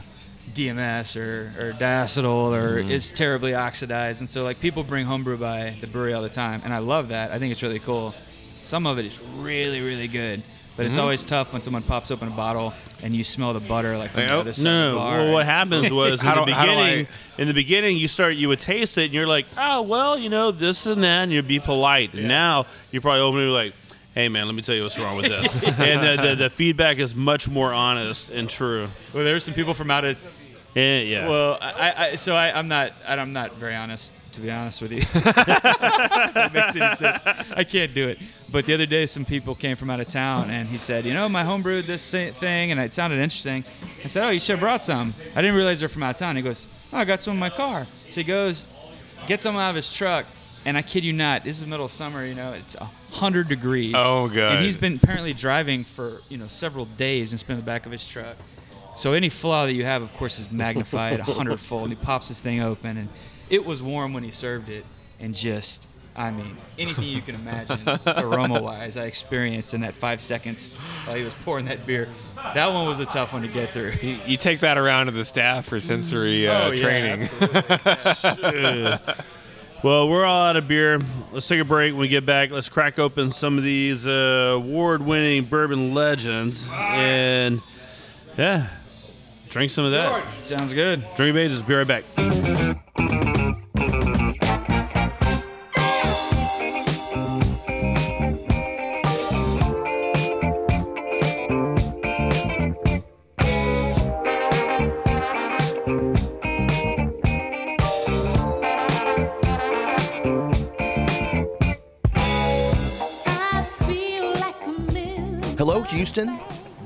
Speaker 6: DMS or, or diacetyl or is terribly oxidized. And so, like, people bring homebrew by the brewery all the time, and I love that. I think it's really cool. Some of it is really, really good. But it's always tough when someone pops open a bottle and you smell the butter like from
Speaker 7: Like,
Speaker 6: the
Speaker 7: oh,
Speaker 6: other side
Speaker 2: no,
Speaker 6: of the bar.
Speaker 2: Well, what happens was in the
Speaker 7: do- how do
Speaker 2: beginning. In the beginning, you start, you would taste it, and you're like, oh well, you know, this and that, and you'd be polite. And now you're probably opening like, hey man, let me tell you what's wrong with this. and the, the, the feedback is much more honest and true.
Speaker 6: Well, there were some people from out of.
Speaker 2: And, yeah.
Speaker 6: Well, I, I so I, I'm not I'm not very honest to be honest with you. that makes any sense. I can't do it. But the other day, some people came from out of town, and he said, "You know, my home brewed this thing, and it sounded interesting." I said, "Oh, you should have brought some." I didn't realize they're from out of town. He goes, "Oh, I got some in my car." So he goes, gets some out of his truck, and I kid you not, this is the middle of summer. You know, it's hundred degrees.
Speaker 7: Oh, good.
Speaker 6: And he's been apparently driving for you know several days and spent in the back of his truck. So any flaw that you have, of course, is magnified a hundredfold. And he pops this thing open, and it was warm when he served it, and just, I mean, anything you can imagine aroma-wise, I experienced in that five seconds while he was pouring that beer. That one was a tough one to get through.
Speaker 7: You, you take that around to the staff for sensory uh,
Speaker 6: Oh, yeah,
Speaker 7: training.
Speaker 2: Well, we're all out of beer. Let's take a break. When we get back, let's crack open some of these uh, award-winning bourbon legends, and yeah, drink some of that.
Speaker 6: Sounds good.
Speaker 2: Drink of ages. Be right back.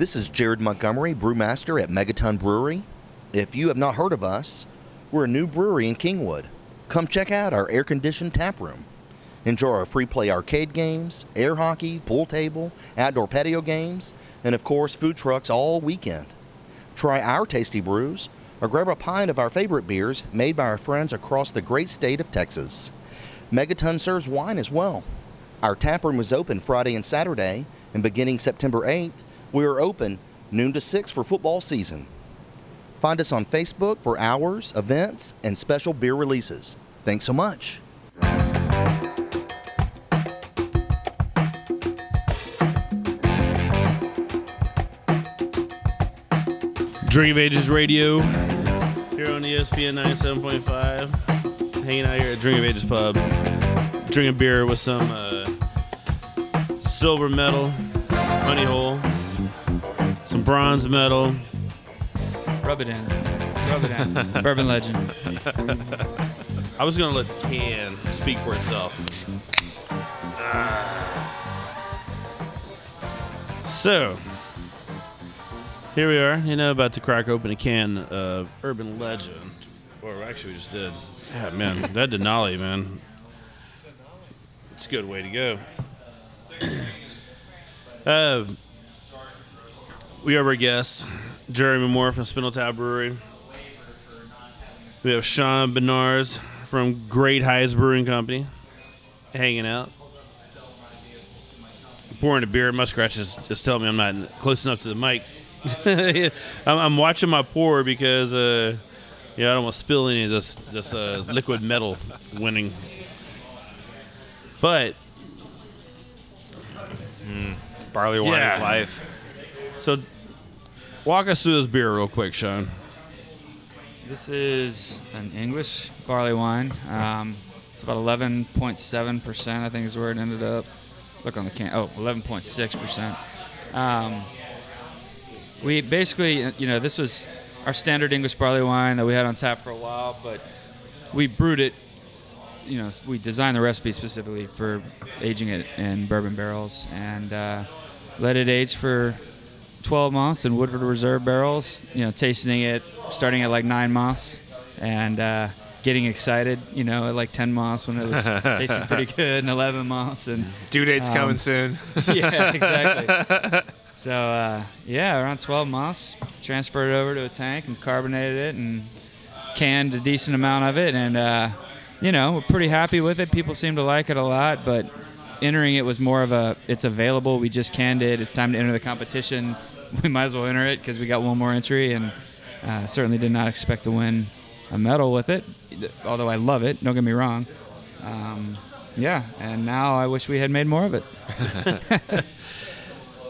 Speaker 10: This is Jared Montgomery, brewmaster at Megaton Brewery. If you have not heard of us, we're a new brewery in Kingwood. Come check out our air conditioned tap room. Enjoy our free play arcade games, air hockey, pool table, outdoor patio games, and of course, food trucks all weekend. Try our tasty brews or grab a pint of our favorite beers made by our friends across the great state of Texas. Megaton serves wine as well. Our tap room is open Friday and Saturday, and beginning September 8th, we are open noon to 6 for football season. Find us on Facebook for hours, events, and special beer releases. Thanks so much.
Speaker 2: Drink of Ages Radio here on ESPN 97.5. Hanging out here at Drink of Ages Pub. Drinking beer with some uh, silver medal, honey hole, bronze medal.
Speaker 6: Rub it in. Rub it in. Bourbon legend.
Speaker 2: I was going to let the can speak for itself. So, here we are, you know, about to crack open a can of Bourbon Legend. Or actually, we just did. Yeah, man, that Denali, man. It's a good way to go. uh, we have our guests, Jeremy Moore from Spindle Tap Brewery. We have Sean Bednarz from Great Heights Brewing Company hanging out. Pouring a beer. Muskrat just, just telling me I'm not close enough to the mic. I'm, I'm watching my pour because uh, yeah, I don't want to spill any of this this uh, liquid metal winning. But
Speaker 7: Barley wine
Speaker 2: Yeah.
Speaker 7: is life.
Speaker 2: So, walk us through this beer real quick, Sean.
Speaker 6: This is an English barley wine. Um, it's about 11.7%, I think is where it ended up. Look on the can. Oh, 11.6%. Um, we basically, you know, this was our standard English barley wine that we had on tap for a while, but we brewed it. You know, we designed the recipe specifically for aging it in bourbon barrels and uh, let it age for 12 months in Woodford Reserve barrels, you know, tasting it starting at like nine months and uh, getting excited, you know, at like 10 months when it was tasting pretty good and 11 months. And
Speaker 7: Due date's
Speaker 6: um,
Speaker 7: coming soon.
Speaker 6: yeah, exactly. So, uh, yeah, around 12 months, transferred it over to a tank and carbonated it and canned a decent amount of it. And, uh, you know, we're pretty happy with it. People seem to like it a lot, but entering it was more of a it's available. We just canned it. It's time to enter the competition. We might as well enter it because we got one more entry, and uh, certainly did not expect to win a medal with it. Although I love it, don't get me wrong. Um, yeah, and now I wish we had made more of it.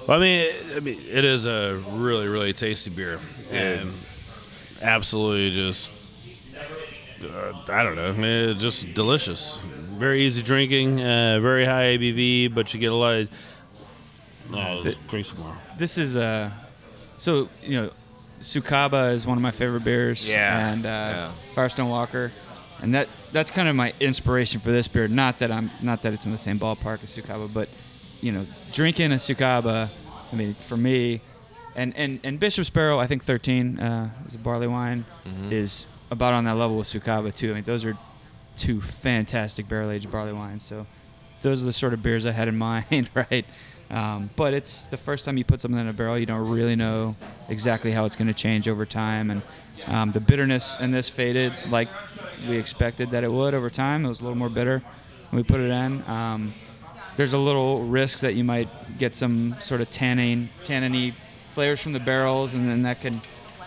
Speaker 2: Well, I mean, it, I mean, it is a really, really tasty beer, and absolutely just, uh, I don't know, man, it's just delicious. Very easy drinking, uh, very high ABV, but you get a lot of No, drink some more.
Speaker 6: This is uh, so you know, Sucaba is one of my favorite beers.
Speaker 7: Yeah,
Speaker 6: and uh,
Speaker 7: yeah.
Speaker 6: Firestone Walker, and that that's kind of my inspiration for this beer. Not that I'm not that it's in the same ballpark as Sucaba, but you know, drinking a Sucaba. I mean, for me, and and and Bishop's Barrel, I think 13 uh, is a barley wine,
Speaker 7: Mhm.
Speaker 6: is about on that level with Sucaba too. I mean, those are two fantastic barrel aged barley wines. So those are the sort of beers I had in mind, right? Um, but it's the first time you put something in a barrel, you don't really know exactly how it's going to change over time. And um, the bitterness in this faded like we expected that it would over time. It was a little more bitter when we put it in. Um, there's a little risk that you might get some sort of tannin, tanniny flavors from the barrels, and then that can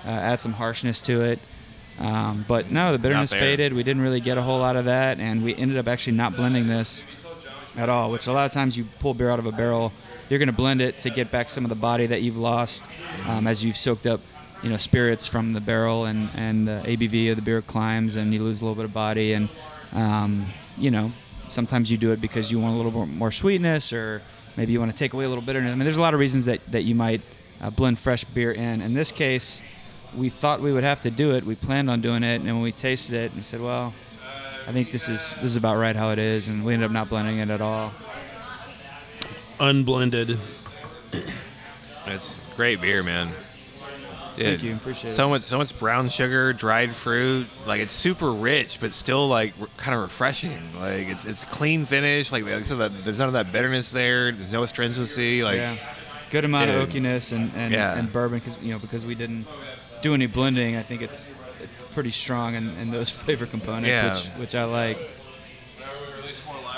Speaker 6: uh, add some harshness to it. Um, but no, the bitterness faded. We didn't really get a whole lot of that, and we ended up actually not blending this at all. Which a lot of times you pull beer out of a barrel, you're going to blend it to get back some of the body that you've lost um, as you've soaked up, you know, spirits from the barrel, and and the ABV of the beer climbs, and you lose a little bit of body, and um, you know, sometimes you do it because you want a little more, more sweetness, or maybe you want to take away a little bitterness. I mean, there's a lot of reasons that that you might uh, blend fresh beer in. In this case, we thought we would have to do it. We planned on doing it, and when we tasted it, we said, "Well, I think this is this is about right how it is," and we ended up not blending it at all.
Speaker 2: Unblended.
Speaker 7: It's great beer, man. Dude,
Speaker 6: Thank you, appreciate
Speaker 7: so
Speaker 6: it.
Speaker 7: much, so much brown sugar, dried fruit. Like it's super rich, but still like re- kind of refreshing. Like it's it's clean finish. Like so that there's none of that bitterness there. There's no astringency. Like
Speaker 6: yeah, good amount of oakiness and and,
Speaker 7: Yeah.
Speaker 6: and bourbon because you know because we didn't do any blending. I think it's pretty strong in, in those flavor components,
Speaker 2: Yeah.
Speaker 6: which which I like.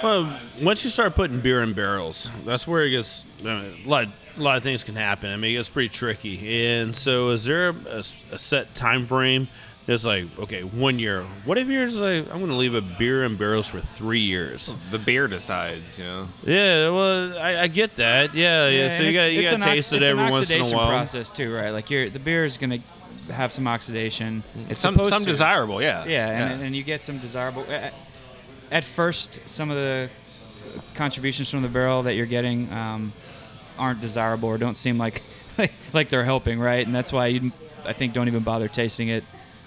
Speaker 2: Well, once you start putting beer in barrels, that's where it gets I mean, a lot. A lot of things can happen. I mean, it gets pretty tricky. And so, is there a, a set time frame? That's like, okay, one year. What if you're just like, I'm going to leave a beer in barrels for three years?
Speaker 7: the beer decides, you know.
Speaker 2: Yeah, well, I, I get that. Yeah, yeah. so you got
Speaker 6: it's-
Speaker 2: you got
Speaker 6: an
Speaker 2: to
Speaker 6: ox-
Speaker 2: taste it every once in a
Speaker 6: oxidation
Speaker 2: while.
Speaker 6: process too, right? Like you're, the beer is going to have some oxidation. It's
Speaker 7: Some-
Speaker 6: supposed
Speaker 7: some
Speaker 6: to.
Speaker 7: desirable, yeah.
Speaker 6: Yeah, and,
Speaker 7: Yeah.
Speaker 6: and you get some desirable. At, at first, some of the contributions from the barrel that you're getting um, aren't desirable or don't seem like like they're helping, right? And that's why you, I think, don't even bother tasting it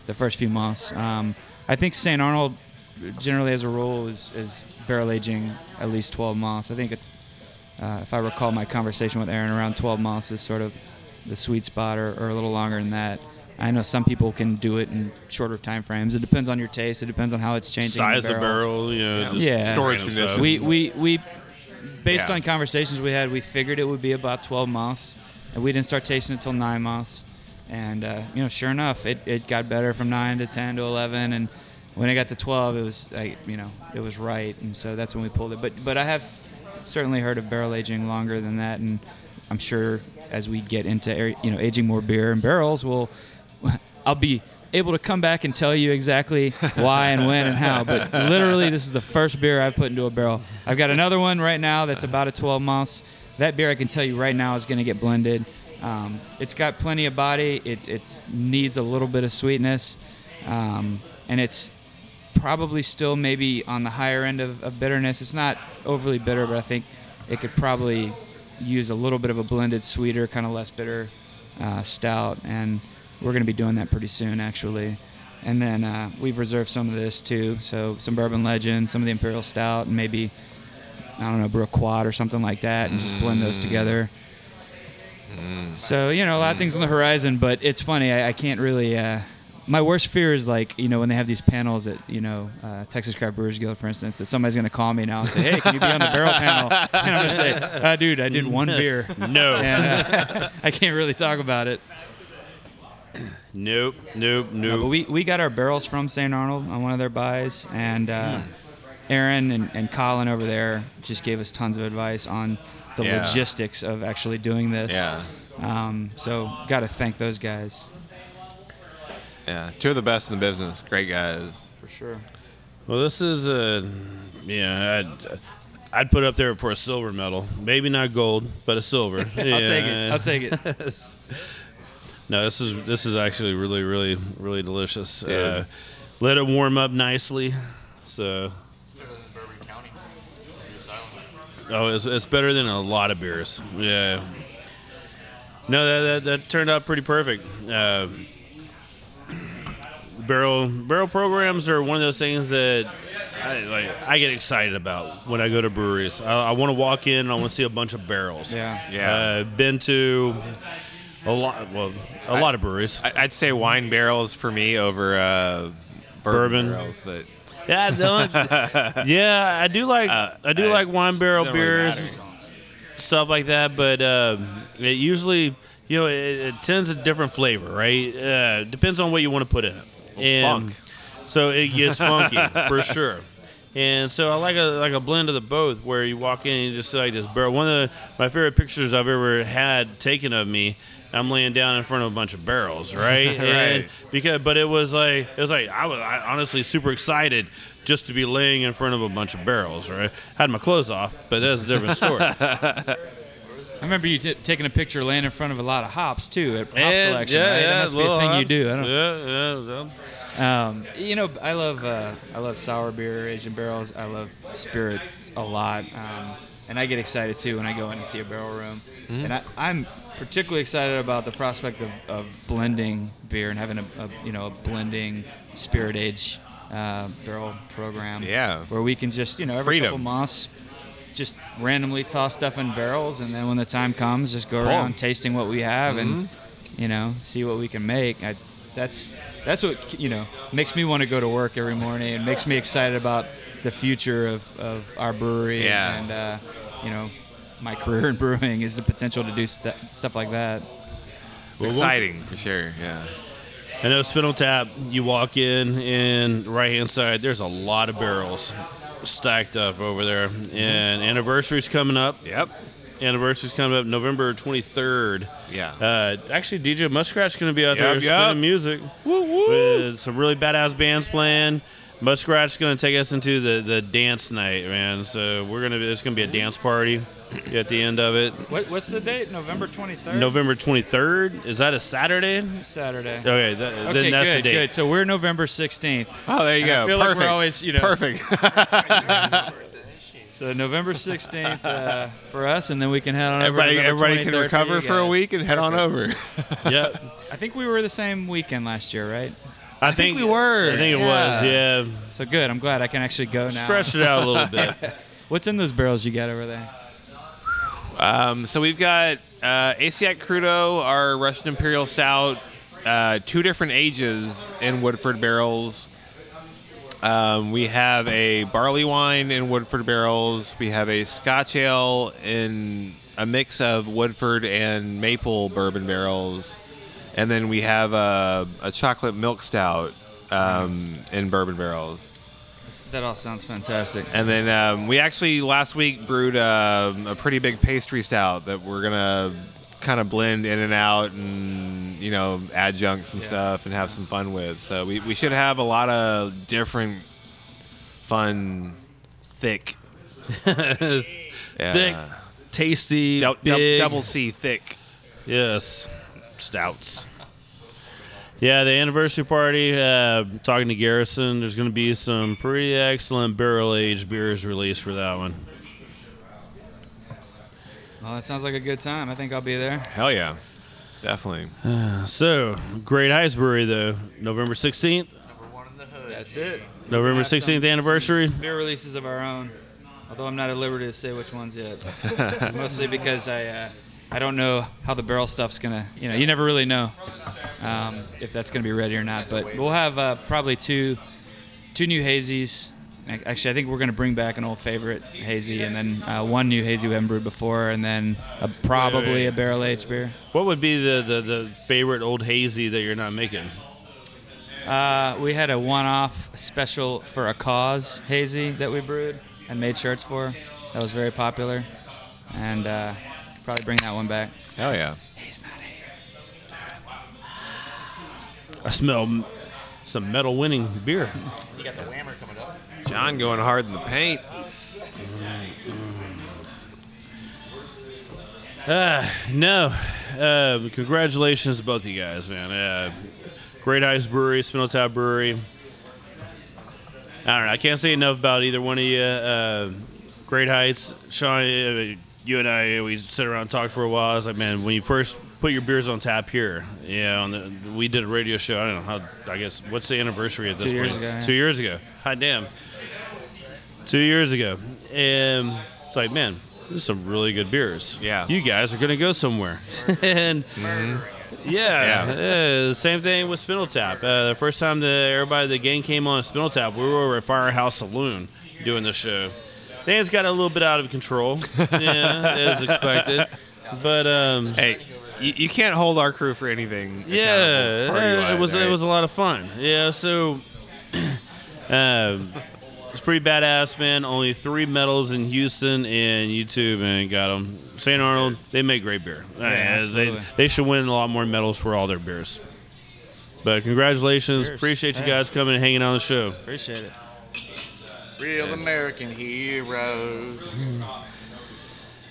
Speaker 6: the first few months. Um, I think St. Arnold, generally as a rule, is, is barrel aging at least 12 months. I think, it, uh, if I recall my conversation with Aaron, around 12 months is sort of the sweet spot, or, or a little longer than that. I know some people can do it in shorter time frames. It depends on your taste. It depends on how it's changing. in the
Speaker 2: Size of barrel, you know, just
Speaker 6: yeah.
Speaker 2: storage conditions.
Speaker 6: We we we based
Speaker 2: Yeah.
Speaker 6: on conversations we had, we figured it would be about 12 months, and we didn't start tasting it until nine months. And uh, you know, sure enough, it, it got better from nine to 10 to 11, and when it got to 12, it was like you know, it was right, and so that's when we pulled it. But but I have certainly heard of barrel aging longer than that, and I'm sure as we get into you know aging more beer in barrels, we'll I'll be able to come back and tell you exactly why and when and how. But literally, this is the first beer I've put into a barrel. I've got another one right now that's about a 12 months. That beer I can tell you right now is going to get blended. Um, it's got plenty of body. It it's needs a little bit of sweetness, um, and it's probably still maybe on the higher end of, of bitterness. It's not overly bitter, but I think it could probably use a little bit of a blended, sweeter, kind of less bitter uh, stout, and we're going to be doing that pretty soon, actually. And then uh, we've reserved some of this too, so some Bourbon Legend, some of the Imperial Stout, and maybe I don't know, brew a quad or something like that, and just blend those together. So you know, a lot of things on the horizon, but it's funny. I, I can't really. Uh, my worst fear is like you know when they have these panels at you know uh, Texas Craft Brewers Guild, for instance, that somebody's going to call me now and say, "Hey, can you be on the barrel panel?" And I'm going to say, uh, "Dude, I did one beer."
Speaker 2: No.
Speaker 6: and, uh, I can't really talk about it.
Speaker 2: Nope, nope,
Speaker 6: No,
Speaker 2: nope.
Speaker 6: but we, we got our barrels from St. Arnold on one of their buys, and uh,
Speaker 2: Hmm.
Speaker 6: Aaron and, and Colin over there just gave us tons of advice on the
Speaker 7: Yeah.
Speaker 6: logistics of actually doing this.
Speaker 7: Yeah.
Speaker 6: Um, so got to thank those guys.
Speaker 7: Yeah, two of the best in the business. Great guys.
Speaker 6: For sure.
Speaker 2: Well, this is a yeah. I'd, I'd put up there for a silver medal. Maybe not gold, but a silver.
Speaker 6: I'll take it. I'll take it.
Speaker 2: no, this is this is actually really, really, really delicious.
Speaker 7: Dude.
Speaker 2: Uh, let it warm up nicely. So It's better than Bourbon County. Oh, it's, it's better than a lot of beers. Yeah. No, that, that, that turned out pretty perfect. Uh, barrel barrel programs are one of those things that I, like, I get excited about when I go to breweries. I, I want to walk in and I want to see a bunch of barrels.
Speaker 6: Yeah.
Speaker 7: Yeah.
Speaker 2: Uh, been to a lot, well, a lot of breweries.
Speaker 7: I, I'd say wine barrels for me over uh, bourbon,
Speaker 2: Bourbon.
Speaker 7: barrels, but
Speaker 2: Yeah, yeah, I do like I do
Speaker 7: Uh, I-
Speaker 2: like wine barrel
Speaker 7: really
Speaker 2: beers, stuff like that. But uh, it usually, you know, it, it tends a different flavor, right? Uh, depends on what you want to put in it, and
Speaker 7: funk.
Speaker 2: so it gets funky for sure. And so I like a like a blend of the both, where you walk in and you just see like this barrel. One of the, my favorite pictures I've ever had taken of me. I'm laying down in front of a bunch of barrels, right? And
Speaker 7: Right.
Speaker 2: because, but it was like it was like I was I honestly super excited just to be laying in front of a bunch of barrels, right? Had my clothes off, but that's a different story.
Speaker 6: I remember you t- taking a picture laying in front of a lot of hops too at hop
Speaker 2: And,
Speaker 6: selection. right? that must be a thing you do. I don't,
Speaker 2: Yeah, yeah. yeah.
Speaker 6: Um, you know, I love uh, I love sour beer, Asian barrels. I love spirits a lot, um, and I get excited too when I go in and see a barrel room.
Speaker 2: Mm-hmm.
Speaker 6: And I, I'm particularly excited about the prospect of, of blending beer and having a, a you know a blending spirit age uh, barrel program.
Speaker 7: Yeah.
Speaker 6: where we can just you know every
Speaker 7: Freedom.
Speaker 6: couple months just randomly toss stuff in barrels, and then when the time comes, just go
Speaker 7: 'em.
Speaker 6: around tasting what we have and
Speaker 7: Mm-hmm.
Speaker 6: you know see what we can make. I, that's that's what you know makes me want to go to work every morning and makes me excited about the future of, of our brewery
Speaker 7: Yeah.
Speaker 6: and uh, you know my career in brewing is the potential to do st- stuff like that.
Speaker 7: exciting for sure. Yeah.
Speaker 2: I know Spindle Tap. You walk in, and right hand side, there's a lot of barrels stacked up over there, and anniversary's coming up.
Speaker 7: Yep.
Speaker 2: Anniversary's coming up November 23rd.
Speaker 7: Yeah.
Speaker 2: Uh, actually, DJ Muskrat's going to be out there
Speaker 7: Yep,
Speaker 2: spinning
Speaker 7: yep.
Speaker 2: music with some really badass bands playing. Muskrat's going to take us into the, the dance night, man. So we're gonna it's going to be a dance party at the end of it.
Speaker 6: What, what's the date? November 23rd.
Speaker 2: November 23rd. Is that a Saturday?
Speaker 6: Saturday.
Speaker 2: Okay, that,
Speaker 6: Okay,
Speaker 2: then that's
Speaker 6: good,
Speaker 2: the date.
Speaker 6: good. So we're November 16th.
Speaker 7: Oh, there you
Speaker 6: And I
Speaker 7: go.
Speaker 6: feel like we're always, you know-
Speaker 7: Perfect.
Speaker 6: So November 16th uh, for us, and then we can head on over.
Speaker 7: everybody, everybody can recover
Speaker 6: you
Speaker 7: for a week and head on over.
Speaker 2: yeah.
Speaker 6: I think we were the same weekend last year, right?
Speaker 2: I,
Speaker 7: think we were.
Speaker 2: I think it
Speaker 7: Yeah.
Speaker 2: was. Yeah.
Speaker 6: So good. I'm glad I can actually go now.
Speaker 2: Stretch it out a little bit.
Speaker 6: What's in those barrels you got over there?
Speaker 7: Um, so we've got uh, Asiatic Crudo, our Russian Imperial Stout, uh, two different ages in Woodford barrels. Um, we have a barley wine in Woodford barrels. We have a Scotch ale in a mix of Woodford and maple bourbon barrels, and then we have a, a chocolate milk stout um, in bourbon barrels.
Speaker 6: That's- That all sounds fantastic.
Speaker 7: And then um, we actually last week brewed um, a pretty big pastry stout that we're gonna kind of blend in and out and you know adjuncts and stuff and have some fun with. So we, we should have a lot of different fun, thick, yeah.
Speaker 2: Thick, tasty,
Speaker 7: dou-
Speaker 2: big,
Speaker 7: double C thick.
Speaker 2: Yes, stouts. Yeah, the anniversary party. Uh, talking to Garrison, there's going to be some pretty excellent barrel aged beers released for that one.
Speaker 6: Well, that sounds like a good time. I think I'll be there.
Speaker 7: Hell yeah, definitely.
Speaker 2: So, Great Heights Brewery, though, November 16th,
Speaker 6: That's it.
Speaker 2: November
Speaker 6: We'll have some-
Speaker 2: 16th anniversary.
Speaker 6: some beer releases of our own. Although I'm not at liberty to say which ones yet. Mostly because I uh, I don't know how the barrel stuff's gonna. You know, you never really know um, if that's gonna be ready or not. But we'll have uh, probably two two new hazies. Actually, I think we're gonna bring back an old favorite hazy, and then uh, one new hazy we haven't brewed before, and then a, probably a barrel aged beer.
Speaker 2: What would be the, the, the favorite old hazy that you're not making?
Speaker 6: Uh, we had a one-off special for a cause hazy that we brewed and made shirts for. That was very popular, and uh, probably bring that one back.
Speaker 7: Hell yeah.
Speaker 6: He's not here.
Speaker 2: I smell some metal winning beer.
Speaker 7: John going hard in the paint.
Speaker 2: Uh, no. Uh, congratulations to both of you guys, man. Uh, Great Heights Brewery, Spindle Tap Brewery. I don't know. I can't say enough about either one of you. Uh, Great Heights. Sean, uh, you and I, we sit around and talked for a while. I was like, man, when you first put your beers on tap here, yeah, on the, we did a radio show. I don't know how. I guess what's the anniversary of this?
Speaker 6: Two years
Speaker 2: point?
Speaker 6: ago, yeah.
Speaker 2: Two years ago. Hot damn. Two years ago, and it's like, man, there's some really good beers.
Speaker 7: Yeah.
Speaker 2: You guys are gonna go somewhere, and. Yeah,
Speaker 7: Yeah.
Speaker 2: uh, same thing with Spindle Tap. Uh, the first time that everybody, the gang came on Spindle Tap, we were over at Firehouse Saloon doing the show. Things got a little bit out of control, yeah, as expected. But um,
Speaker 7: Hey, you, you can't hold our crew for anything.
Speaker 2: yeah, uh, it was
Speaker 7: right?
Speaker 2: it was a lot of fun. Yeah, so um, it's pretty badass, man. Only three medals in Houston and YouTube, and got them. St. Arnold, they make great beer. Uh, they they should win a lot more medals for all their beers. But congratulations,
Speaker 6: Cheers.
Speaker 2: appreciate you guys coming and hanging on the show.
Speaker 6: Appreciate it.
Speaker 11: Real American heroes.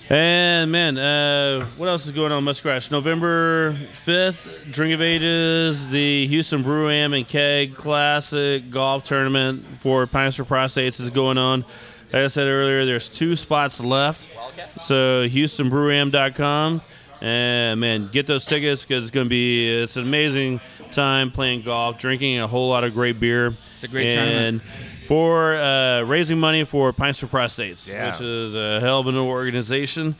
Speaker 2: And man, uh, what else is going on? Muskrat. November fifth, Drink of Ages, the Houston Brew Am and Keg Classic Golf Tournament for Pints for Prostates is going on. Like I said earlier, there's two spots left. So HoustonBrewAm.com. And man, get those tickets because it's going to be it's an amazing time playing golf, drinking a whole lot of great beer.
Speaker 6: It's a great
Speaker 2: and
Speaker 6: tournament.
Speaker 2: For uh, raising money for Pints for Prostates,
Speaker 7: Yeah.
Speaker 2: which is a hell of an organization.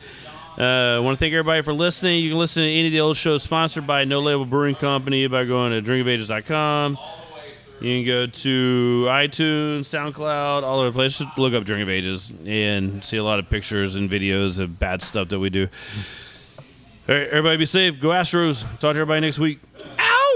Speaker 2: Uh, I want to thank everybody for listening. You can listen to any of the old shows sponsored by No Label Brewing Company by going to drinkofages.com. You can go to iTunes, SoundCloud, all over the place. Just look up Drink of Ages and see a lot of pictures and videos of bad stuff that we do. All right, everybody be safe. Go Astros. Talk to everybody next week. Out!